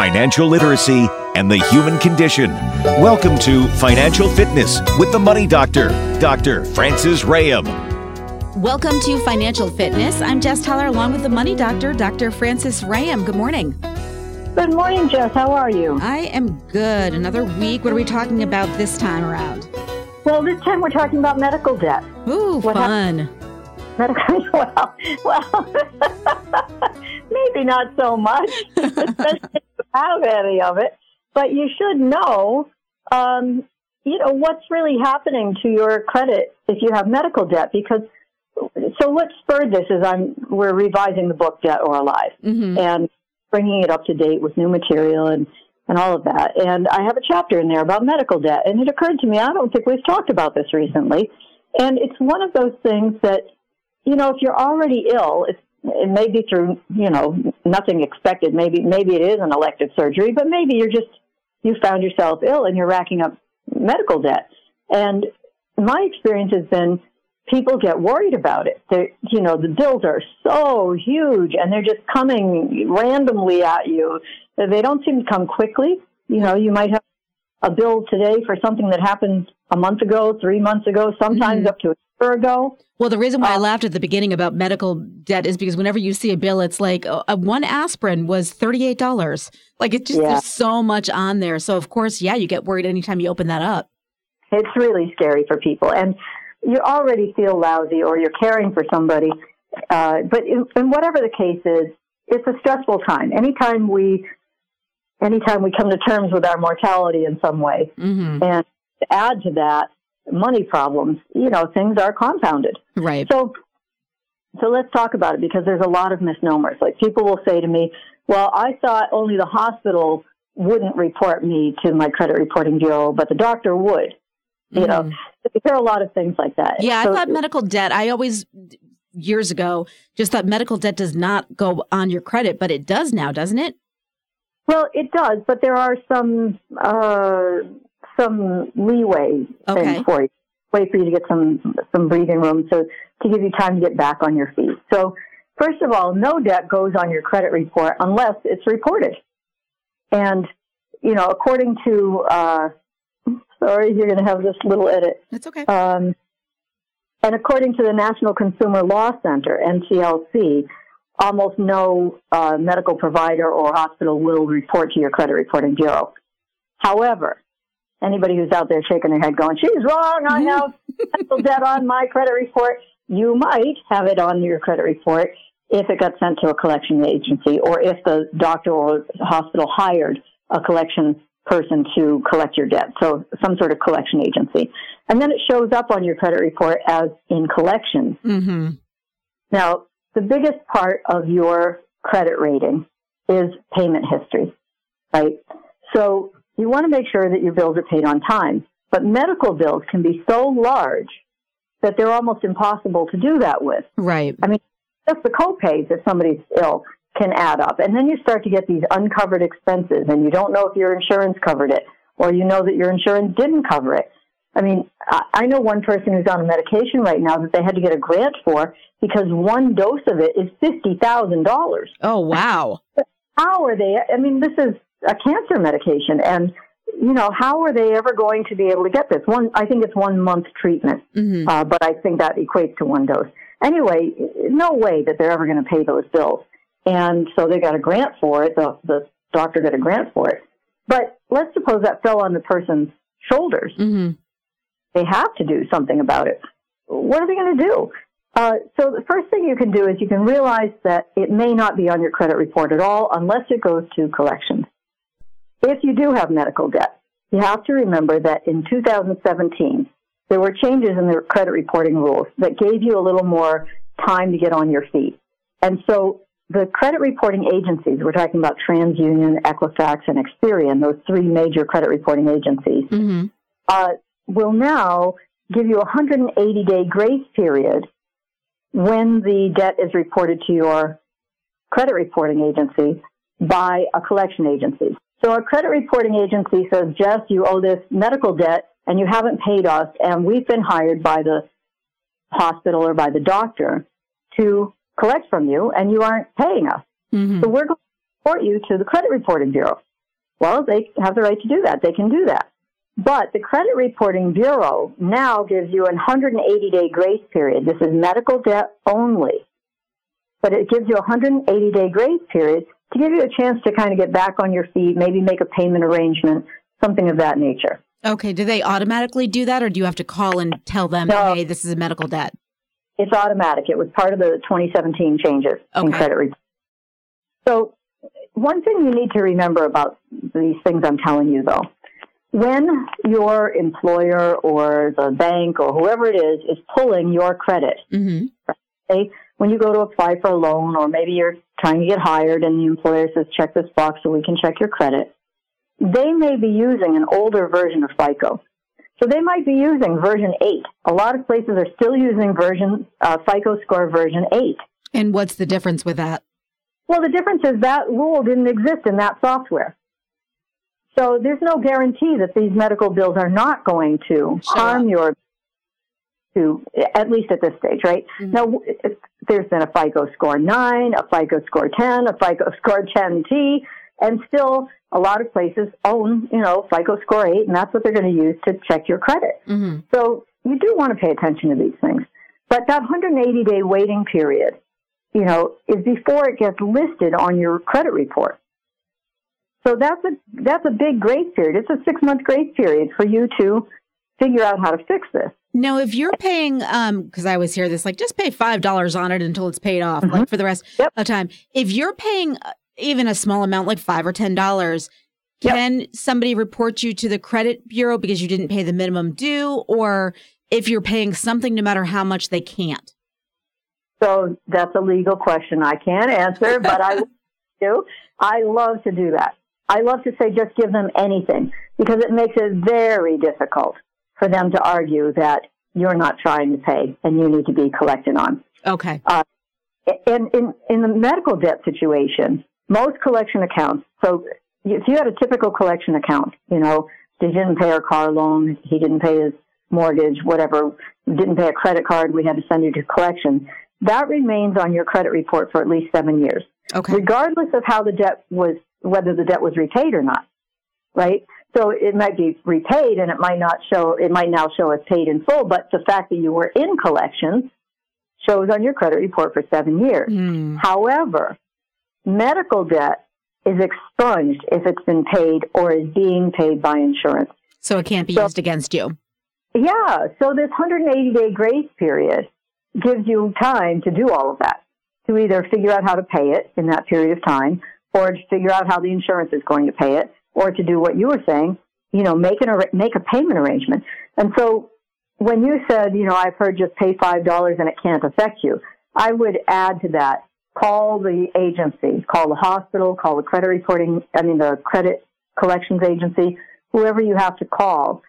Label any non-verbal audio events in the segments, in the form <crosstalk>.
financial literacy, and the human condition. Welcome to Financial Fitness with the Money Doctor, Dr. Francis Rayam. Welcome to Financial Fitness. I'm Jess Tyler along with the Money Doctor, Dr. Francis Rayam. Good morning. Good morning, Jess. How are you? I am good. Another week. What are we talking about this time around? Well, this time we're talking about medical debt. Ooh, What fun. Medical, <laughs> well, well, <laughs> maybe not so much, <laughs> especially if you have any of it. But you should know, um, you know, what's really happening to your credit if you have medical debt. Because, so what spurred this is I'm we're revising the book Debt or Alive, hmm and bringing it up to date with new material and and all of that. And I have a chapter in there about medical debt. And it occurred to me, I don't think we've talked about this recently. And it's one of those things that, you know, if you're already ill, it's, it may be through, you know, nothing expected. Maybe, maybe it is an elective surgery, but maybe you're just, you found yourself ill and you're racking up medical debt. And my experience has been people get worried about it. They're, you know, the bills are so huge and they're just coming randomly at you. They don't seem to come quickly. You know, you might have a bill today for something that happened a month ago, three months ago, sometimes Mhm. up to a ago. Well, the reason why I Uh, laughed at the beginning about medical debt is because whenever you see a bill, it's like uh, one aspirin was $38. Like it's just, Yeah. there's so much on there. So, of course, yeah, you get worried anytime you open that up. It's really scary for people. And you already feel lousy or you're caring for somebody. Uh, but in, in whatever the case is, it's a stressful time. Anytime we, anytime we come to terms with our mortality in some way, hmm and to add to that, money problems, you know, things are compounded. Right. So, so let's talk about it because there's a lot of misnomers. Like people will say to me, "Well, I thought only the hospital wouldn't report me to my credit reporting bureau, but the doctor would." You know, there are a lot of things like that. Yeah, I thought medical debt, I always, years ago, just thought medical debt does not go on your credit, but it does now, doesn't it? Well, it does, but there are some uh, some leeway Okay. for you. Way for you to get some some breathing room to to give you time to get back on your feet. So, first of all, no debt goes on your credit report unless it's reported. And you know, according to uh, sorry, you're going to have this little edit. That's okay. Um, and according to the National Consumer Law Center, NCLC, almost no uh, medical provider or hospital will report to your credit reporting bureau. However, anybody who's out there shaking their head going, she's wrong, I have medical debt on my credit report, you might have it on your credit report if it got sent to a collection agency or if the doctor or hospital hired a collection person to collect your debt. So some sort of collection agency. And then it shows up on your credit report as in collections. hmm Now, the biggest part of your credit rating is payment history, right? So you want to make sure that your bills are paid on time. But medical bills can be so large that they're almost impossible to do that with. Right. I mean, just the copays if somebody's ill can add up. And then you start to get these uncovered expenses and you don't know if your insurance covered it or you know that your insurance didn't cover it. I mean, I I know one person who's on a medication right now that they had to get a grant for because one dose of it is $50,000. Oh, wow. How are they? I mean, this is a cancer medication and you know, how are they ever going to be able to get this? One, I think it's one month treatment hmm uh, but I think that equates to one dose. Anyway, no way that they're ever going to pay those bills. And so they got a grant for it. The, the doctor got a grant for it. But let's suppose that fell on the person's shoulders. hmm They have to do something about it. What are they going to do? Uh, so the first thing you can do is you can realize that it may not be on your credit report at all unless it goes to collections. If you do have medical debt, you have to remember that in 2017, there were changes in the credit reporting rules that gave you a little more time to get on your feet. And so the credit reporting agencies, we're talking about TransUnion, Equifax, and Experian, those three major credit reporting agencies, hmm uh, will now give you a 180 day grace period when the debt is reported to your credit reporting agency by a collection agency. So a credit reporting agency says, Jess, you owe this medical debt and you haven't paid us, and we've been hired by the hospital or by the doctor to collect from you, and you aren't paying us. hmm So we're going to report you to the credit reporting bureau. Well, they have the right to do that. They can do that. But the Credit Reporting Bureau now gives you a 180 day grace period. This is medical debt only. But it gives you a 180 day grace period to give you a chance to kind of get back on your feet, maybe make a payment arrangement, something of that nature. Okay. Do they automatically do that, or do you have to call and tell them, No. hey, this is a medical debt? It's automatic. It was part of the 2017 changes in credit reporting. So, one thing you need to remember about these things I'm telling you, though, when your employer or the bank or whoever it is is pulling your credit, Mm-hmm. say when you go to apply for a loan or maybe you're trying to get hired and the employer says check this box so we can check your credit, they may be using an older version of FICO. So they might be using version 8. A lot of places are still using version uh, FICO score version 8. And what's the difference with that? Well, the difference is that rule didn't exist in that software. So there's no guarantee that these medical bills are not going to harm your to at least at this stage, right? Mhm. Now, there's been a FICO score 9, a FICO score 10, a FICO score 10T, and still a lot of places own, you know, FICO score 8, and that's what they're going to use to check your credit. Mm-hmm. So you do want to pay attention to these things. But that 180 day waiting period, you know, is before it gets listed on your credit report. So that's a that's a big grace period. It's a six month grace period for you to figure out how to fix this. Now, if you're paying, um, because I always hear this, like just pay five dollars on it until it's paid off, like for the rest Yep. of the time. If you're paying uh, even a small amount, like five or ten dollars, Yep. can somebody report you to the credit bureau because you didn't pay the minimum due, or if you're paying something, no matter how much, they can't? So that's a legal question I can't answer, but I <laughs> do. I love to do that. I love to say just give them anything because it makes it very difficult for them to argue that you're not trying to pay and you need to be collected on. Okay. Uh, in, in, in the medical debt situation, most collection accounts, so if you had a typical collection account, you know, he didn't pay our car loan, he didn't pay his mortgage, whatever, didn't pay a credit card, we had to send you to collection. That remains on your credit report for at least seven years, Okay. regardless of how the debt was, whether the debt was repaid or not, right? So it might be repaid and it might not show, it might now show as paid in full, but the fact that you were in collections shows on your credit report for seven years. Hmm. However, medical debt is expunged if it's been paid or is being paid by insurance. So it can't be So- used against you. Yeah, so this 180 day grace period gives you time to do all of that, to either figure out how to pay it in that period of time, or to figure out how the insurance is going to pay it, or to do what you were saying, you know, make an make a payment arrangement. And so when you said, you know, I've heard just pay five dollars and it can't affect you, I would add to that call the agency, call the hospital, call the credit reporting, I mean the credit collections agency, whoever you have to call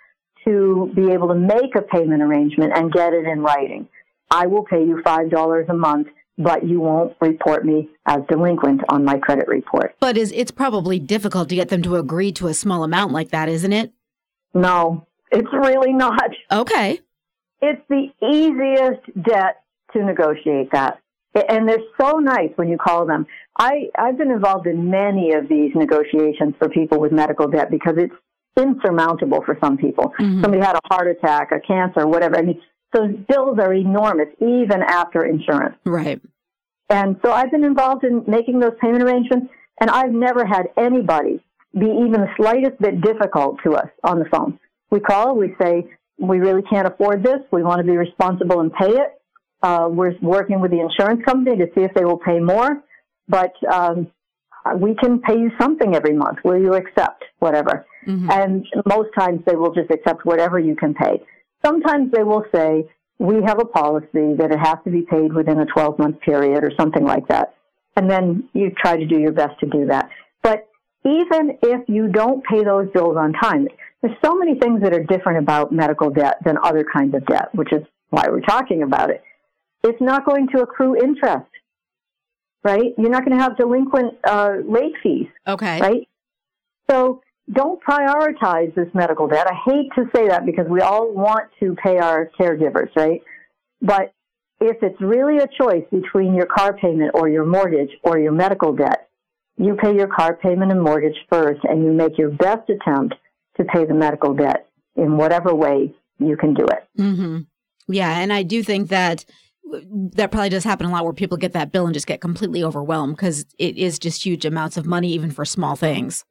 to be able to make a payment arrangement and get it in writing. I will pay you $5 a month, but you won't report me as delinquent on my credit report. But is it's probably difficult to get them to agree to a small amount like that, isn't it? No, it's really not. Okay. It's the easiest debt to negotiate that. And they're so nice when you call them. I, I've been involved in many of these negotiations for people with medical debt because it's insurmountable for some people. Mhm. Somebody had a heart attack, a cancer, whatever. I mean, those bills are enormous even after insurance. Right. And so I've been involved in making those payment arrangements, and I've never had anybody be even the slightest bit difficult to us on the phone. We call, we say, we really can't afford this. We want to be responsible and pay it. Uh, we're working with the insurance company to see if they will pay more, but um, we can pay you something every month. Will you accept whatever? Mhm. And most times they will just accept whatever you can pay. Sometimes they will say, we have a policy that it has to be paid within a 12 month period or something like that. And then you try to do your best to do that. But even if you don't pay those bills on time, there's so many things that are different about medical debt than other kinds of debt, which is why we're talking about it. It's not going to accrue interest, right? You're not going to have delinquent uh, late fees Okay. right? So don't prioritize this medical debt. I hate to say that because we all want to pay our caregivers, right? But if it's really a choice between your car payment or your mortgage or your medical debt, you pay your car payment and mortgage first and you make your best attempt to pay the medical debt in whatever way you can do it. Mm-hmm. Yeah, and I do think that that probably does happen a lot where people get that bill and just get completely overwhelmed because it is just huge amounts of money, even for small things.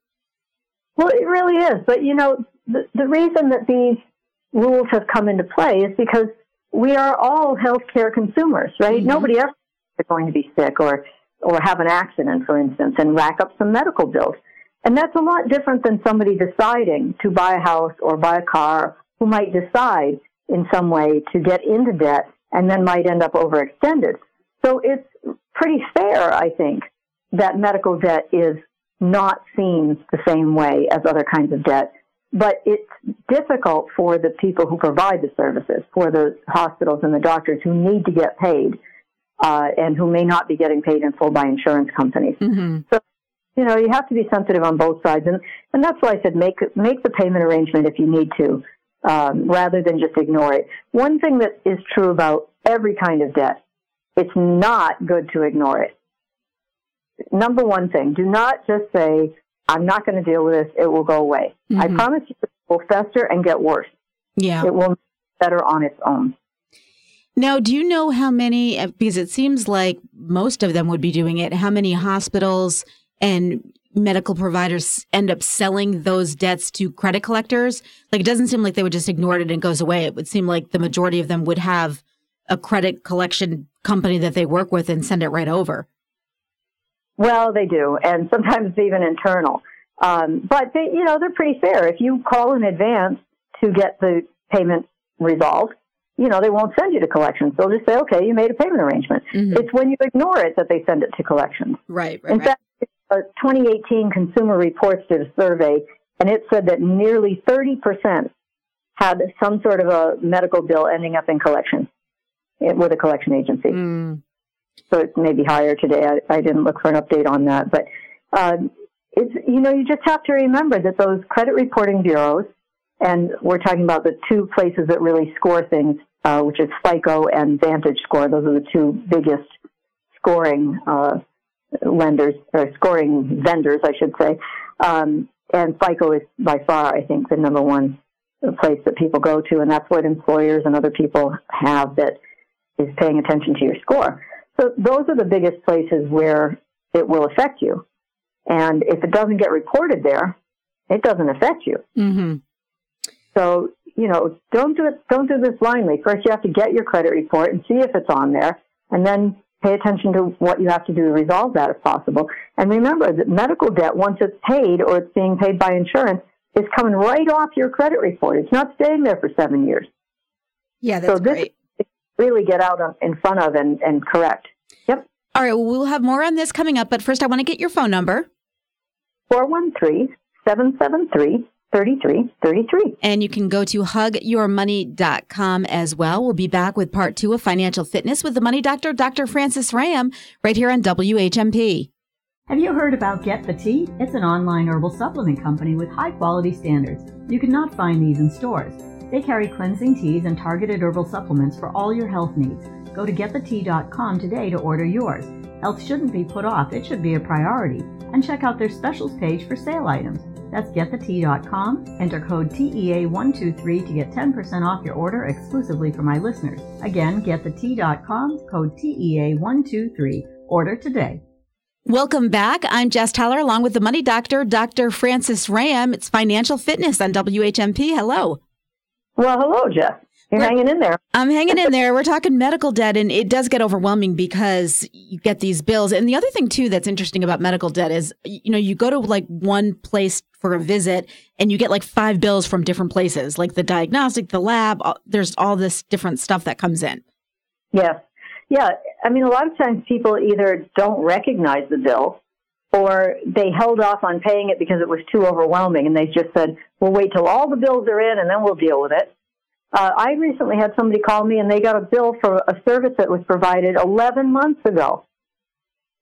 Well, it really is. But, you know, the, the reason that these rules have come into play is because we are all healthcare consumers, right? Mm-hmm. Nobody else is going to be sick or, or have an accident, for instance, and rack up some medical bills. And that's a lot different than somebody deciding to buy a house or buy a car who might decide in some way to get into debt and then might end up overextended. So it's pretty fair, I think, that medical debt is not seen the same way as other kinds of debt. But it's difficult for the people who provide the services, for the hospitals and the doctors who need to get paid, uh, and who may not be getting paid in full by insurance companies. Mm-hmm. So, you know, you have to be sensitive on both sides, and and that's why I said make make the payment arrangement if you need to um, rather than just ignore it. One thing that is true about every kind of debt, it's not good to ignore it. Number one thing, do not just say, I'm not going to deal with this, it will go away. Mm-hmm. I promise you it will fester and get worse. Yeah. It will better on its own. Now, do you know how many, because it seems like most of them would be doing it, how many hospitals and medical providers end up selling those debts to credit collectors. Like it doesn't seem like they would just ignore it and it goes away. It would seem like the majority of them would have a credit collection company that they work with and send it right over. Well, they do, and sometimes even internal. Um, but they, you know, they're pretty fair. If you call in advance to get the payment resolved, you know, they won't send you to collections. They'll just say, okay, you made a payment arrangement. Mm-hmm. It's when you ignore it that they send it to collections. Right, right. In right. fact, a 2018 Consumer Reports did a survey, and it said that nearly 30% had some sort of a medical bill ending up in collection eh, with a collection agency. Mm. So it may be higher today. I, I, didn't look for an update on that, but um, it's you know you just have to remember that those credit reporting bureaus, and we're talking about the two places that really score things, uh, which is FICO and Vantage Score. Those are the two biggest scoring uh, lenders or scoring vendors, I should say. Um, and FICO is by far, I think, the number one place that people go to, and that's what employers and other people have that is paying attention to your score. So those are the biggest places where it will affect you. And if it doesn't get reported there, it doesn't affect you. Mm-hmm. So, you know, don't do it, don't do this blindly. First, you have to get your credit report and see if it's on there, and then pay attention to what you have to do to resolve that if possible. And remember that medical debt, once it's paid or it's being paid by insurance, is coming right off your credit report. It's not staying there for seven years. Yeah, that's so this great. Really get out in front of and, and correct. Yep. All right. Well, we'll have more on this coming up, but first I want to get your phone number. 413 773 3333. And you can go to hugyourmoney.com as well. We'll be back with part two of Financial Fitness with the Money Doctor, Dr. Francis Rayam, right here on WHMP. Have you heard about Get the Tea? It's an online herbal supplement company with high quality standards. You cannot find these in stores. They carry cleansing teas and targeted herbal supplements for all your health needs. Go to getthetea.com today to order yours. Health shouldn't be put off, it should be a priority. And check out their specials page for sale items. That's getthetea.com. Enter code TEA123 to get 10% off your order exclusively for my listeners. Again, getthetea.com, code TEA123. Order today. Welcome back. I'm Jess Tyler along with the money doctor, Dr. Francis Rayam. It's financial fitness on WHMP. Hello. Well, hello, Jess. You're We're, hanging in there. I'm hanging in there. We're talking medical debt, and it does get overwhelming because you get these bills. And the other thing, too, that's interesting about medical debt is, you know, you go to like one place for a visit and you get like five bills from different places, like the diagnostic, the lab. There's all this different stuff that comes in. Yes. Yeah. I mean, a lot of times people either don't recognize the bill or they held off on paying it because it was too overwhelming and they just said, we'll wait till all the bills are in and then we'll deal with it. Uh, I recently had somebody call me and they got a bill for a service that was provided 11 months ago.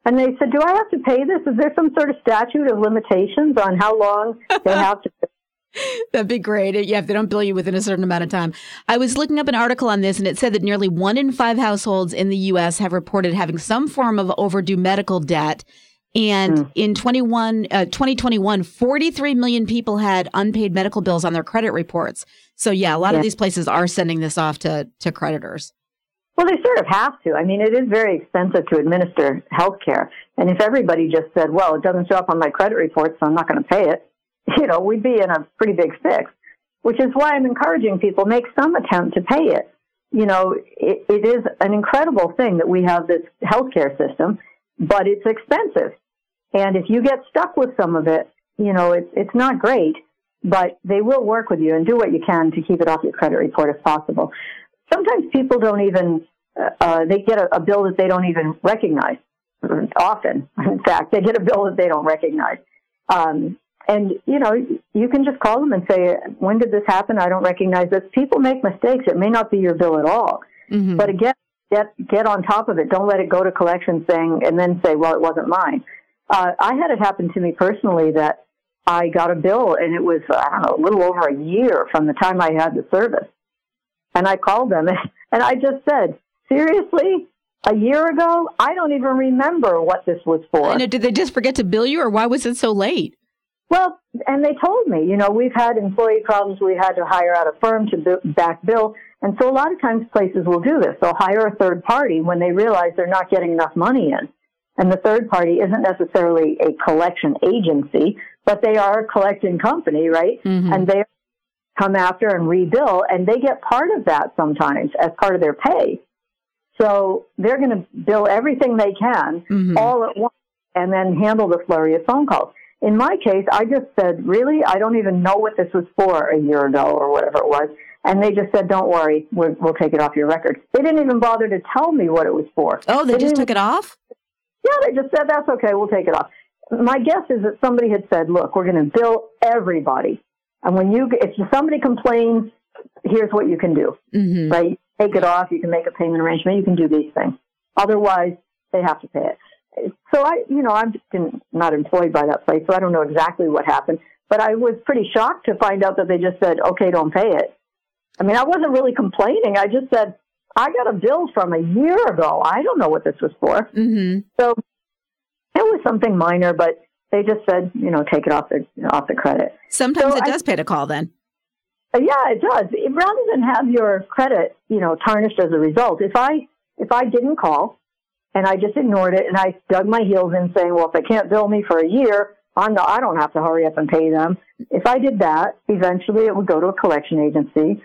And they said, Do I have to pay this? Is there some sort of statute of limitations on how long they have to pay? <laughs> That'd be great. Yeah, if they don't bill you within a certain amount of time. I was looking up an article on this and it said that nearly one in five households in the U.S. have reported having some form of overdue medical debt. And mm. in 21, uh, 2021, 43 million people had unpaid medical bills on their credit reports. So yeah, a lot yeah. of these places are sending this off to, to creditors. Well, they sort of have to. I mean, it is very expensive to administer health care. And if everybody just said, well, it doesn't show up on my credit report, so I'm not going to pay it, <laughs> you know, we'd be in a pretty big fix, which is why I'm encouraging people make some attempt to pay it. You know, it, it is an incredible thing that we have this healthcare system, but it's expensive. And if you get stuck with some of it, you know, it's, it's not great, but they will work with you and do what you can to keep it off your credit report if possible. Sometimes people don't even, uh, uh they get a, a bill that they don't even recognize. Often, <laughs> in fact, they get a bill that they don't recognize. Um, and, you know, you can just call them and say, when did this happen? I don't recognize this. People make mistakes. It may not be your bill at all. Mm-hmm. But again, get, get on top of it. Don't let it go to collection saying, and then say, well, it wasn't mine. Uh, I had it happen to me personally that I got a bill and it was, I don't know, a little over a year from the time I had the service. And I called them <laughs> and I just said, seriously? A year ago? I don't even remember what this was for. And did they just forget to bill you or why was it so late? Well, and they told me, you know, we've had employee problems. We had to hire out a firm to back bill. And so a lot of times places will do this. They'll hire a third party when they realize they're not getting enough money in. And the third party isn't necessarily a collection agency, but they are a collecting company, right? Mm-hmm. And they come after and rebill and they get part of that sometimes as part of their pay. So they're going to bill everything they can mm-hmm. all at once and then handle the flurry of phone calls. In my case, I just said, really? I don't even know what this was for a year ago or whatever it was. And they just said, don't worry, we will take it off your record. They didn't even bother to tell me what it was for. Oh, they, they just took it off? Yeah, they just said, that's okay, we'll take it off. My guess is that somebody had said, look, we're going to bill everybody. And when you, if somebody complains, here's what you can do, mm-hmm. right? Take it off. You can make a payment arrangement. You can do these things. Otherwise, they have to pay it so I, you know, I'm not employed by that place, so I don't know exactly what happened. But I was pretty shocked to find out that they just said, "Okay, don't pay it." I mean, I wasn't really complaining. I just said, "I got a bill from a year ago. I don't know what this was for." Mm-hmm. So it was something minor, but they just said, you know, take it off the off the credit. Sometimes so it does I, pay to call then. Uh, yeah, it does. Rather than have your credit, you know, tarnished as a result, if I if I didn't call and I just ignored it and I dug my heels in saying, well, if they can't bill me for a year, I'm not, I don't have to hurry up and pay them. If I did that, eventually it would go to a collection agency.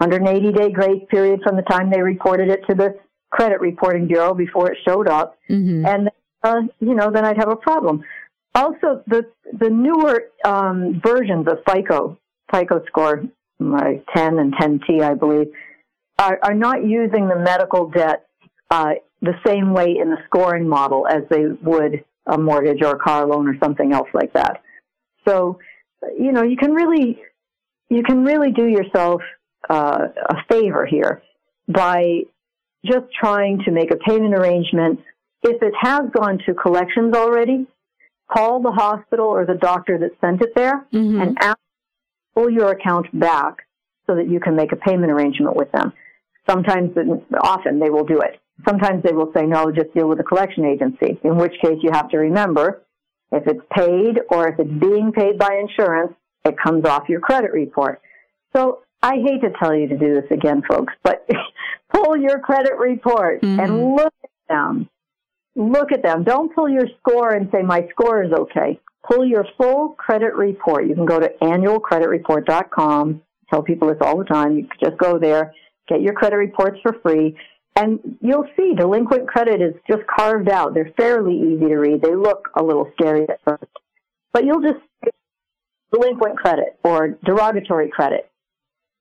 180 day grace period from the time they reported it to the credit reporting bureau before it showed up. Mm-hmm. And, uh, you know, then I'd have a problem. Also, the, the newer, um, versions of FICO, FICO score, my 10 and 10T, I believe, are, are not using the medical debt, uh, the same way in the scoring model as they would a mortgage or a car loan or something else like that. So, you know, you can really, you can really do yourself uh, a favor here by just trying to make a payment arrangement. If it has gone to collections already, call the hospital or the doctor that sent it there mm-hmm. and ask pull your account back so that you can make a payment arrangement with them. Sometimes, often, they will do it. Sometimes they will say, no, just deal with the collection agency, in which case you have to remember if it's paid or if it's being paid by insurance, it comes off your credit report. So I hate to tell you to do this again, folks, but <laughs> pull your credit report mm-hmm. and look at them. Look at them. Don't pull your score and say, my score is okay. Pull your full credit report. You can go to annualcreditreport.com. Tell people this all the time. You can just go there, get your credit reports for free. And you'll see delinquent credit is just carved out. They're fairly easy to read. They look a little scary at first. But you'll just delinquent credit or derogatory credit.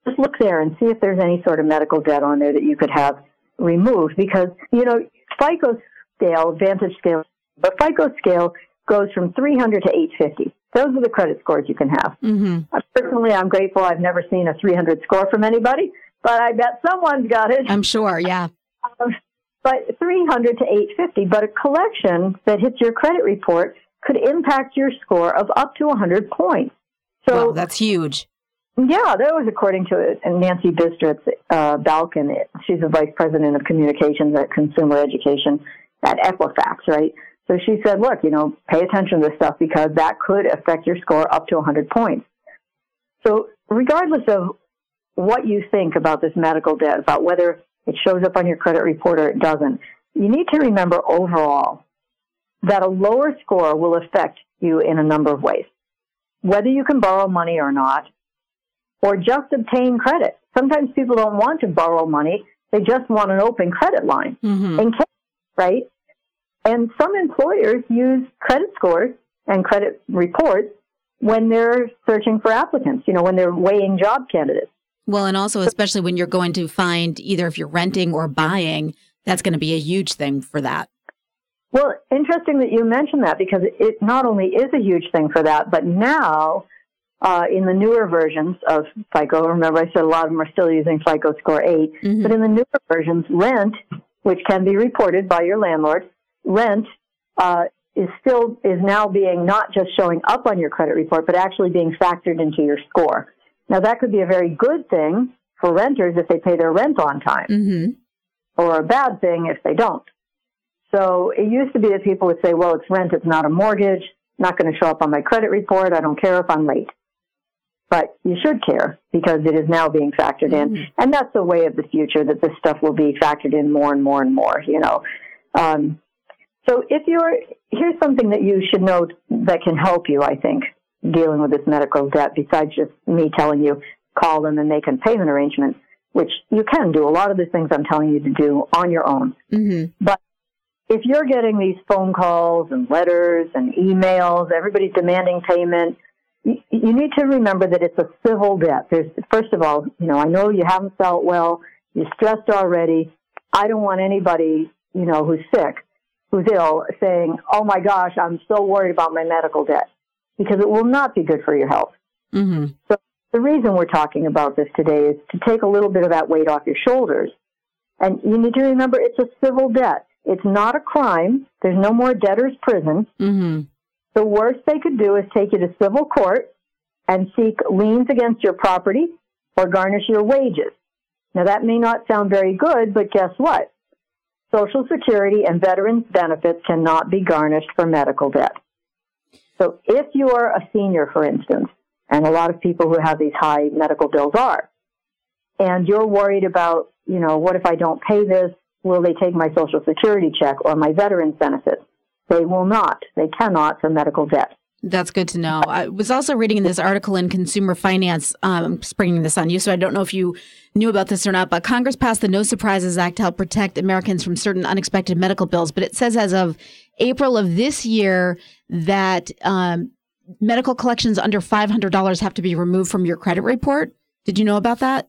Just look there and see if there's any sort of medical debt on there that you could have removed because, you know, FICO scale, Vantage scale, but FICO scale goes from 300 to 850. Those are the credit scores you can have. Mm-hmm. Personally, I'm grateful I've never seen a 300 score from anybody, but I bet someone's got it. I'm sure, yeah. Um, but 300 to 850. But a collection that hits your credit report could impact your score of up to 100 points. So wow, that's huge. Yeah, that was according to Nancy Bistritz uh, Balkan. She's the vice president of communications at consumer education at Equifax, right? So she said, look, you know, pay attention to this stuff because that could affect your score up to 100 points. So regardless of what you think about this medical debt, about whether it shows up on your credit report or it doesn't, you need to remember overall that a lower score will affect you in a number of ways. Whether you can borrow money or not, or just obtain credit. Sometimes people don't want to borrow money. They just want an open credit line. Mm-hmm. In case, right? And some employers use credit scores and credit reports when they're searching for applicants, you know, when they're weighing job candidates. Well, and also, especially when you're going to find either if you're renting or buying, that's going to be a huge thing for that. Well, interesting that you mentioned that because it not only is a huge thing for that, but now uh, in the newer versions of FICO, remember I said a lot of them are still using FICO Score 8, Mhm. but in the newer versions, rent, which can be reported by your landlord, rent uh, is still is now being not just showing up on your credit report, but actually being factored into your score. Now that could be a very good thing for renters if they pay their rent on time Mm-hmm. or a bad thing if they don't. So it used to be that people would say, well, it's rent, it's not a mortgage, not going to show up on my credit report, I don't care if I'm late. But you should care because it is now being factored in. Mhm. And that's the way of the future that this stuff will be factored in more and more and more, you know. Um, so if you're, here's something that you should know that can help you, I think, dealing with this medical debt besides just me telling you call them and make a payment arrangement, which you can do. A lot of the things I'm telling you to do on your own. Mm-hmm. But if you're getting these phone calls and letters and emails, everybody's demanding payment, you, you need to remember that it's a civil debt. There's, first of all, you know, I know you haven't felt well, you're stressed already. I don't want anybody, you know, who's sick, who's ill, saying, oh my gosh, I'm so worried about my medical debt, because it will not be good for your health. Mm-hmm. The reason we're talking about this today is to take a little bit of that weight off your shoulders. And you need to remember it's a civil debt. It's not a crime. There's no more debtor's prison. Mm-hmm. The worst they could do is take you to civil court and seek liens against your property or garnish your wages. Now that may not sound very good, but guess what? Social Security and veterans benefits cannot be garnished for medical debt. So if you're a senior, for instance, and a lot of people who have these high medical bills are, and you're worried about, you know, what if I don't pay this? Will they take my Social Security check or my veterans benefits? They will not. They cannot for medical debt. That's good to know. I was also reading this article in Consumer Finance, um, I'm springing this on you, so I don't know if you knew about this or not, but Congress passed the No Surprises Act to help protect Americans from certain unexpected medical bills. But it says as of April of this year that um, medical collections under $500 have to be removed from your credit report. Did you know about that?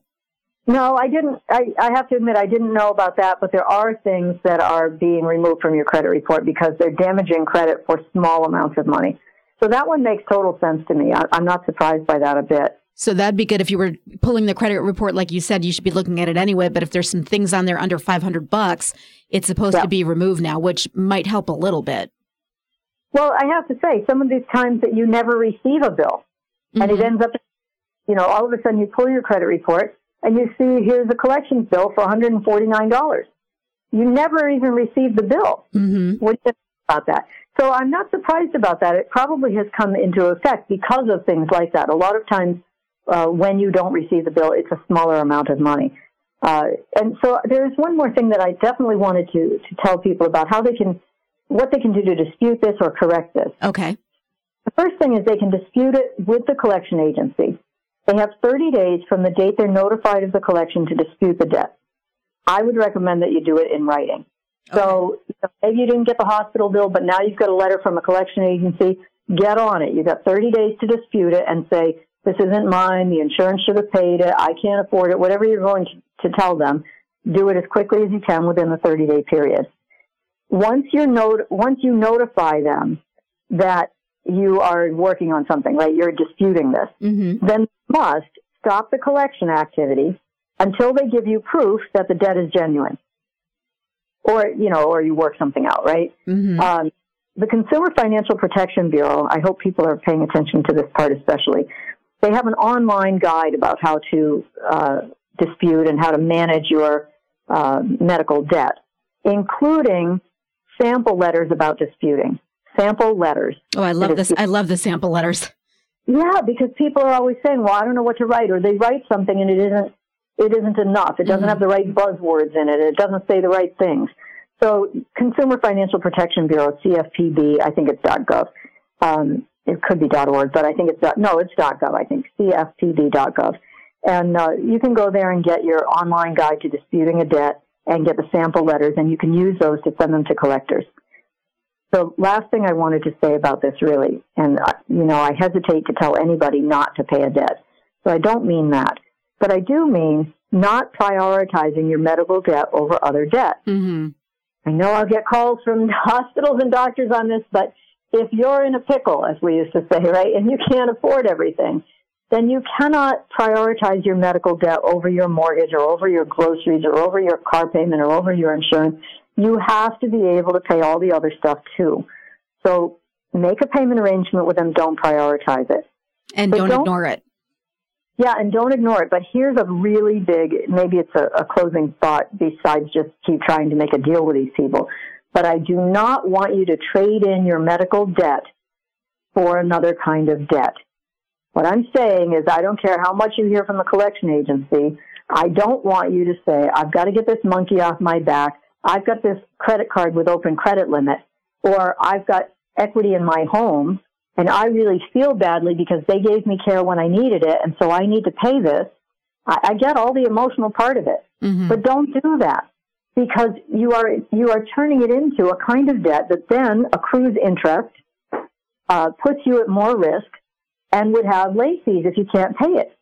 No, I didn't. I, I have to admit, I didn't know about that, but there are things that are being removed from your credit report because they're damaging credit for small amounts of money. So that one makes total sense to me. I, I'm not surprised by that a bit. So that'd be good if you were pulling the credit report, like you said, you should be looking at it anyway. But if there's some things on there under 500 bucks, it's supposed Yeah. to be removed now, which might help a little bit. Well, I have to say, some of these times that you never receive a bill, and it Mhm. ends up, you know, all of a sudden you pull your credit report and you see here's a collections bill for $149. You never even received the bill. Mhm. What do you think about that? So I'm not surprised about that. It probably has come into effect because of things like that. A lot of times, uh, when you don't receive the bill, it's a smaller amount of money. Uh, and so there's one more thing that I definitely wanted to, to tell people about how they can, what they can do to dispute this or correct this. Okay. The first thing is they can dispute it with the collection agency. They have 30 days from the date they're notified of the collection to dispute the debt. I would recommend that you do it in writing. So you maybe you didn't get the hospital bill, but now you've got a letter from a collection agency. Get on it. You've got 30 days to dispute it and say, this isn't mine. The insurance should have paid it. I can't afford it. Whatever you're going to, to tell them, do it as quickly as you can within the 30 day period. Once you're not- once you notify them that you are working on something, right? You're disputing this Mm-hmm. then must stop the collection activity until they give you proof that the debt is genuine. Or, you know, or you work something out, right? Mm-hmm. Um, the Consumer Financial Protection Bureau, I hope people are paying attention to this part especially, they have an online guide about how to uh, dispute and how to manage your uh, medical debt, including sample letters about disputing. Sample letters. Oh, I love this. I love the sample letters. Yeah, because people are always saying, "Well, I don't know what to write," or they write something and it isn't it isn't enough. It doesn't mm-hmm. have the right buzzwords in it. It doesn't say the right things. So, Consumer Financial Protection Bureau, CFPB, I think it's .gov. Um, it could be .org, but I think it's no, it's .gov. I think CFPB.gov, and uh, you can go there and get your online guide to disputing a debt and get the sample letters, and you can use those to send them to collectors. So, last thing I wanted to say about this, really, and uh, you know, I hesitate to tell anybody not to pay a debt. So I don't mean that, but I do mean not prioritizing your medical debt over other debt. Mm-hmm. I know I'll get calls from <laughs> hospitals and doctors on this, but if you're in a pickle, as we used to say, right, and you can't afford everything, then you cannot prioritize your medical debt over your mortgage or over your groceries or over your car payment or over your insurance. You have to be able to pay all the other stuff too. So make a payment arrangement with them. Don't prioritize it. And don't, don't, ignore it. Yeah, and don't ignore it. But here's a really big, maybe it's a, a closing thought besides just keep trying to make a deal with these people. But I do not want you to trade in your medical debt for another kind of debt. What I'm saying is I don't care how much you hear from the collection agency. I don't want you to say, I've got to get this monkey off my back. I've got this credit card with open credit limit or I've got equity in my home and I really feel badly because they gave me care when I needed it, and so I need to pay this. I, I get all the emotional part of it, mm-hmm. but don't do that because you are you are turning it into a kind of debt that then accrues interest, uh, puts you at more risk, and would have late fees if you can't pay it.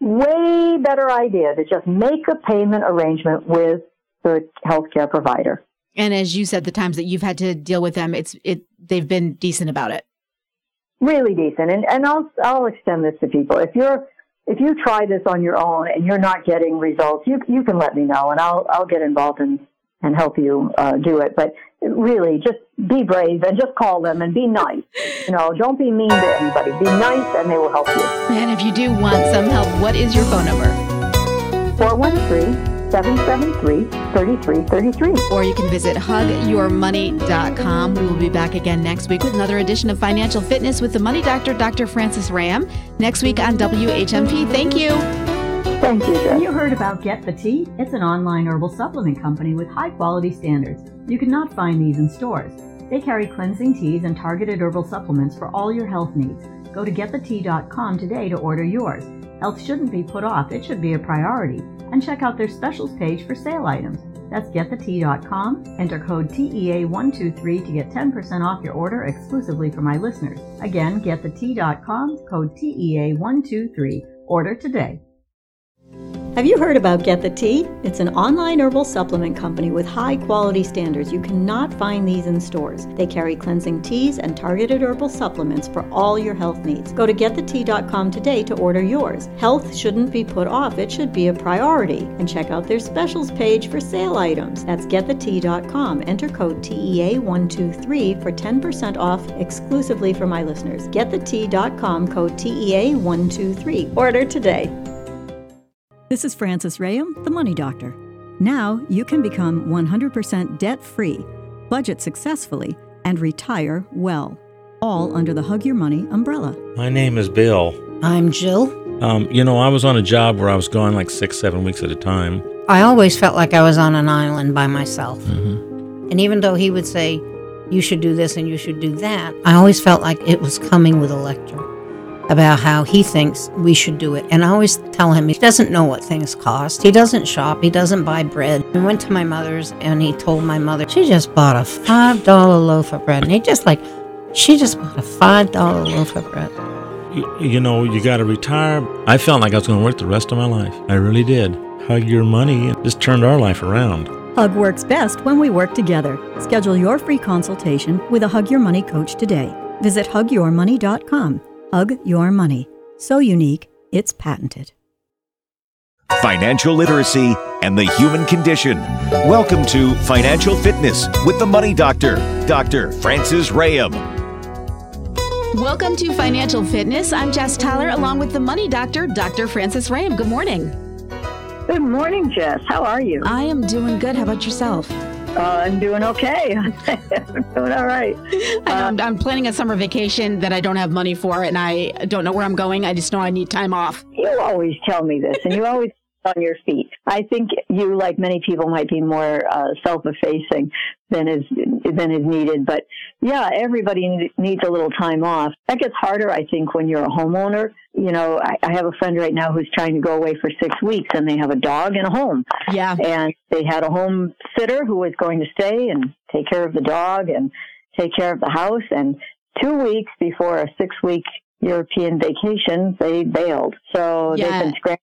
Way better idea to just make a payment arrangement with the healthcare provider. And as you said, the times that you've had to deal with them, it's it they've been decent about it really decent. And and I'll I'll extend this to people. If you're if you try this on your own and you're not getting results, you you can let me know, and I'll I'll get involved and and help you uh, do it. But really, just be brave and just call them and be nice. You know, don't be mean to anybody. Be nice, and they will help you. And if you do want some help, what is your phone number? Four one three. 773 3333. Or you can visit hugyourmoney.com. We will be back again next week with another edition of Financial Fitness with the Money Doctor, Dr. Francis Rayam, next week on WHMP. Thank you. Thank you. Have you heard about Get the Tea? It's an online herbal supplement company with high quality standards. You cannot find these in stores. They carry cleansing teas and targeted herbal supplements for all your health needs. Go to getthetea.com today to order yours. Health shouldn't be put off, it should be a priority and check out their specials page for sale items. That's getthetea.com. Enter code TEA123 to get 10% off your order exclusively for my listeners. Again, getthetea.com, code TEA123. Order today. Have you heard about Get the Tea? It's an online herbal supplement company with high quality standards. You cannot find these in stores. They carry cleansing teas and targeted herbal supplements for all your health needs. Go to getthetea.com today to order yours. Health shouldn't be put off, it should be a priority. And check out their specials page for sale items. That's getthetea.com. Enter code TEA123 for 10% off exclusively for my listeners. Getthetea.com, code TEA123. Order today. This is Francis Rayam, the Money Doctor. Now you can become 100% debt free, budget successfully, and retire well, all under the Hug Your Money umbrella. My name is Bill. I'm Jill. Um, you know, I was on a job where I was gone like six, seven weeks at a time. I always felt like I was on an island by myself. Mm-hmm. And even though he would say, you should do this and you should do that, I always felt like it was coming with a lecture about how he thinks we should do it. And I always tell him he doesn't know what things cost. He doesn't shop, he doesn't buy bread. I went to my mother's and he told my mother she just bought a $5 loaf of bread. And he just like, she just bought a $5 loaf of bread. You, you know, you got to retire. I felt like I was going to work the rest of my life. I really did. Hug your money and just turned our life around. Hug works best when we work together. Schedule your free consultation with a Hug Your Money coach today. Visit hugyourmoney.com. Hug Your Money. So unique, it's patented. Financial literacy and the human condition. Welcome to Financial Fitness with the Money Doctor, Dr. Francis Rayam. Welcome to Financial Fitness. I'm Jess Tyler along with the Money Doctor, Dr. Francis Rayam. Good morning. Good morning, Jess. How are you? I am doing good. How about yourself? Uh, I'm doing okay. I'm <laughs> doing all right. I'm, I'm planning a summer vacation that I don't have money for, and I don't know where I'm going. I just know I need time off. You always tell me this, and you <laughs> always on your feet. I think you, like many people, might be more uh, self-effacing than is than is needed. But yeah, everybody needs a little time off. That gets harder, I think, when you're a homeowner. You know, I, I have a friend right now who's trying to go away for six weeks, and they have a dog and a home. Yeah, and they had a home sitter who was going to stay and take care of the dog and take care of the house. And two weeks before a six-week European vacation, they bailed. So Yeah. they've been scrambling.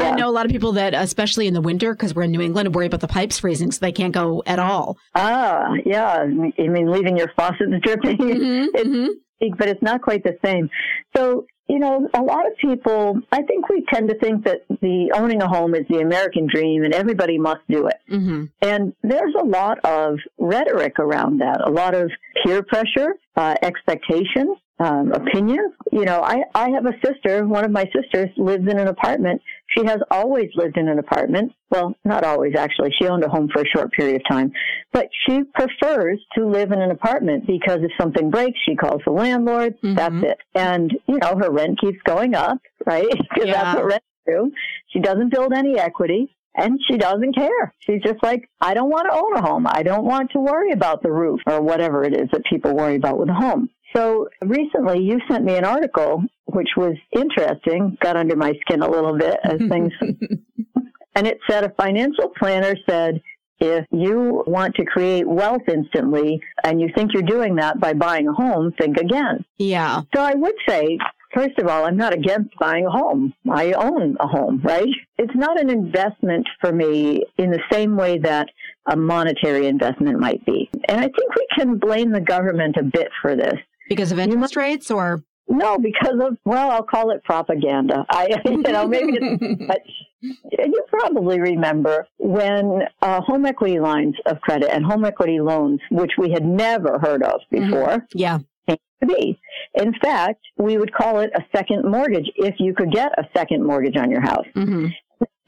I know a lot of people that, especially in the winter, because we're in New England, worry about the pipes freezing, so they can't go at all. Ah, yeah. I mean, leaving your faucets <laughs> dripping. Mhm, It's mhm. but it's not quite the same. So, you know, a lot of people, I think we tend to think that the owning a home is the American dream and everybody must do it. Mhm. And there's a lot of rhetoric around that, a lot of peer pressure, uh, expectations, um, opinions. You know, I, I have a sister, one of my sisters lives in an apartment. She has always lived in an apartment. Well, not always actually. She owned a home for a short period of time, but she prefers to live in an apartment because if something breaks, she calls the landlord. Mhm. That's it. And, you know, her rent keeps going up, right? <laughs> Because Yeah. that's what rent do. She doesn't build any equity and she doesn't care. She's just like, I don't want to own a home. I don't want to worry about the roof or whatever it is that people worry about with a home. So recently you sent me an article which was interesting, got under my skin a little bit as <laughs> things, <laughs> and it said a financial planner said, if you want to create wealth instantly and you think you're doing that by buying a home, think again. Yeah. So I would say, first of all, I'm not against buying a home. I own a home, right? It's not an investment for me in the same way that a monetary investment might be. And I think we can blame the government a bit for this. Because of interest rates or? No, because of, well, I'll call it propaganda. <laughs> I, you know, maybe it's, <laughs> but you probably remember when uh, home equity lines of credit and home equity loans, which we had never heard of before, Yeah. came to be. In fact, we would call it a second mortgage if you could get a second mortgage on your house. hmm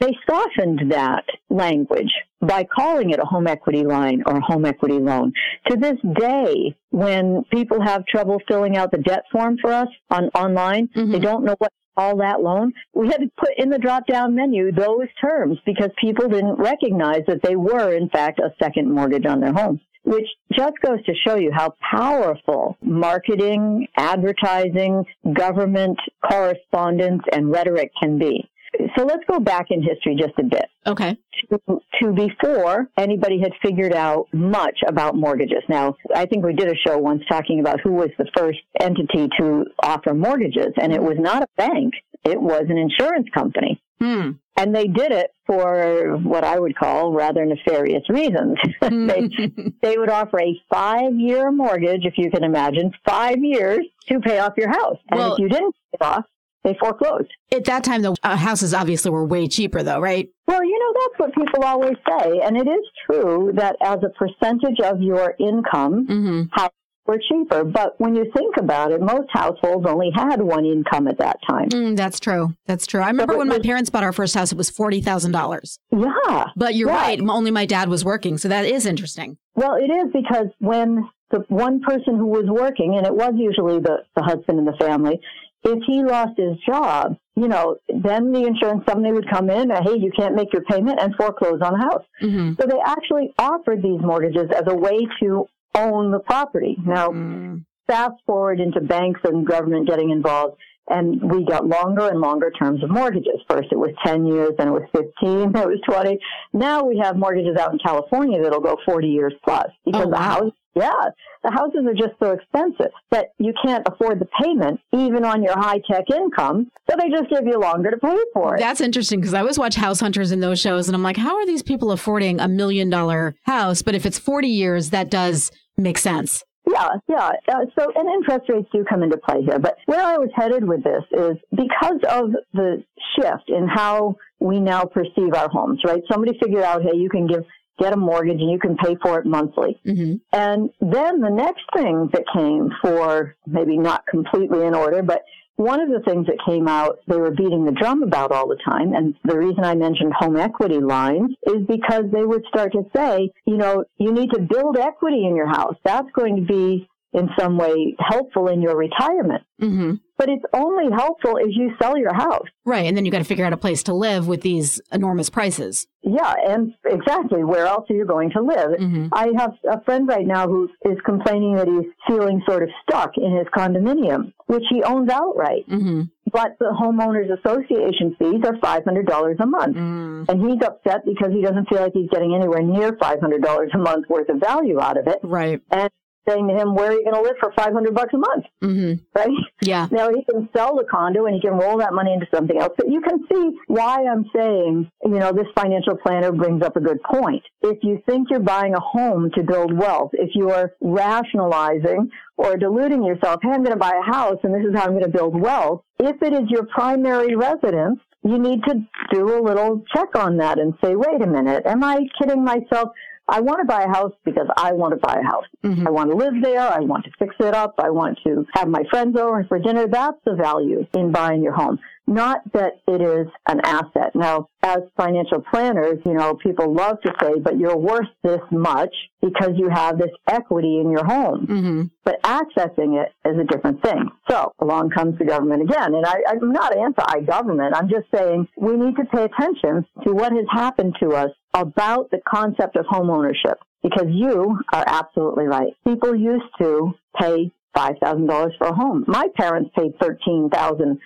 They softened that language by calling it a home equity line or a home equity loan. To this day, when people have trouble filling out the debt form for us on online, they Mhm. don't know what to call that loan. We had to put in the drop down menu those terms because people didn't recognize that they were in fact a second mortgage on their home. Which just goes to show you how powerful marketing, advertising, government correspondence, and rhetoric can be. So let's go back in history just a bit Okay. to, to before anybody had figured out much about mortgages. Now, I think we did a show once talking about who was the first entity to offer mortgages, and it was not a bank. It was an insurance company. Hmm. And they did it for what I would call rather nefarious reasons. <laughs> they, <laughs> they would offer a five year mortgage, if you can imagine, five years to pay off your house. And Well- if you didn't pay it off, they foreclosed. At that time, the uh, houses obviously were way cheaper, though, right? Well, you know, that's what people always say. And it is true that as a percentage of your income, Mm-hmm. houses were cheaper. But when you think about it, most households only had one income at that time. Mm, that's true. That's true. I remember it when my parents bought our first house, it was forty thousand dollars. Yeah. But you're Right. right. Only my dad was working, so that is interesting. Well, it is because when the one person who was working, and it was usually the, the husband in the family, if he lost his job, you know, then the insurance company would come in, and, hey, you can't make your payment and foreclose on the house. hmm So they actually offered these mortgages as a way to own the property. Now, Mm. fast forward into banks and government getting involved, and we got longer and longer terms of mortgages. First it was 10 years, then it was 15, <laughs> then it was 20. Now we have mortgages out in California that'll go 40 years plus because Oh, the house, yeah, the houses are just so expensive that you can't afford the payment even on your high tech income. So they just give you longer to pay for it. That's interesting because I always watch House Hunters in those shows, and I'm like, how are these people affording a million dollar house? But if it's 40 years, that does make sense. Yeah, yeah. Uh, so, and interest rates do come into play here. But where I was headed with this is because of the shift in how we now perceive our homes, right? Somebody figured out, hey, you can give, get a mortgage and you can pay for it monthly. hmm And then the next thing that came for maybe not completely in order, but one of the things that came out they were beating the drum about all the time, and the reason I mentioned home equity lines is because they would start to say, you know, you need to build equity in your house. That's going to be in some way helpful in your retirement. Mm-hmm. But it's only helpful if you sell your house. Right. And then you got to figure out a place to live with these enormous prices. Yeah, and exactly. Where else are you going to live? Mhm. I have a friend right now who is complaining that he's feeling sort of stuck in his condominium, which he owns outright. Mm-hmm. But the homeowners association fees are $500 a month. Mm. And he's upset because he doesn't feel like he's getting anywhere near $500 a month worth of value out of it. Right. And saying to him, where are you going to live for 500 bucks a month? Mm-hmm. Right? Yeah. Now he can sell the condo and he can roll that money into something else. But you can see why I'm saying, you know, this financial planner brings up a good point. If you think you're buying a home to build wealth, if you are rationalizing or deluding yourself, hey, I'm going to buy a house and this is how I'm going to build wealth. If it is your primary residence, you need to do a little check on that and say, wait a minute, am I kidding myself? I want to buy a house because I want to buy a house. Mhm. I want to live there. I want to fix it up. I want to have my friends over for dinner. That's the value in buying your home. Not that it is an asset. Now, as financial planners, you know, people love to say, but you're worth this much because you have this equity in your home. Mm-hmm. But accessing it is a different thing. So along comes the government again. And I, I'm not anti-government. I'm just saying we need to pay attention to what has happened to us about the concept of home ownership. Because you are absolutely right. People used to pay $5,000 for a home. My parents paid $13,000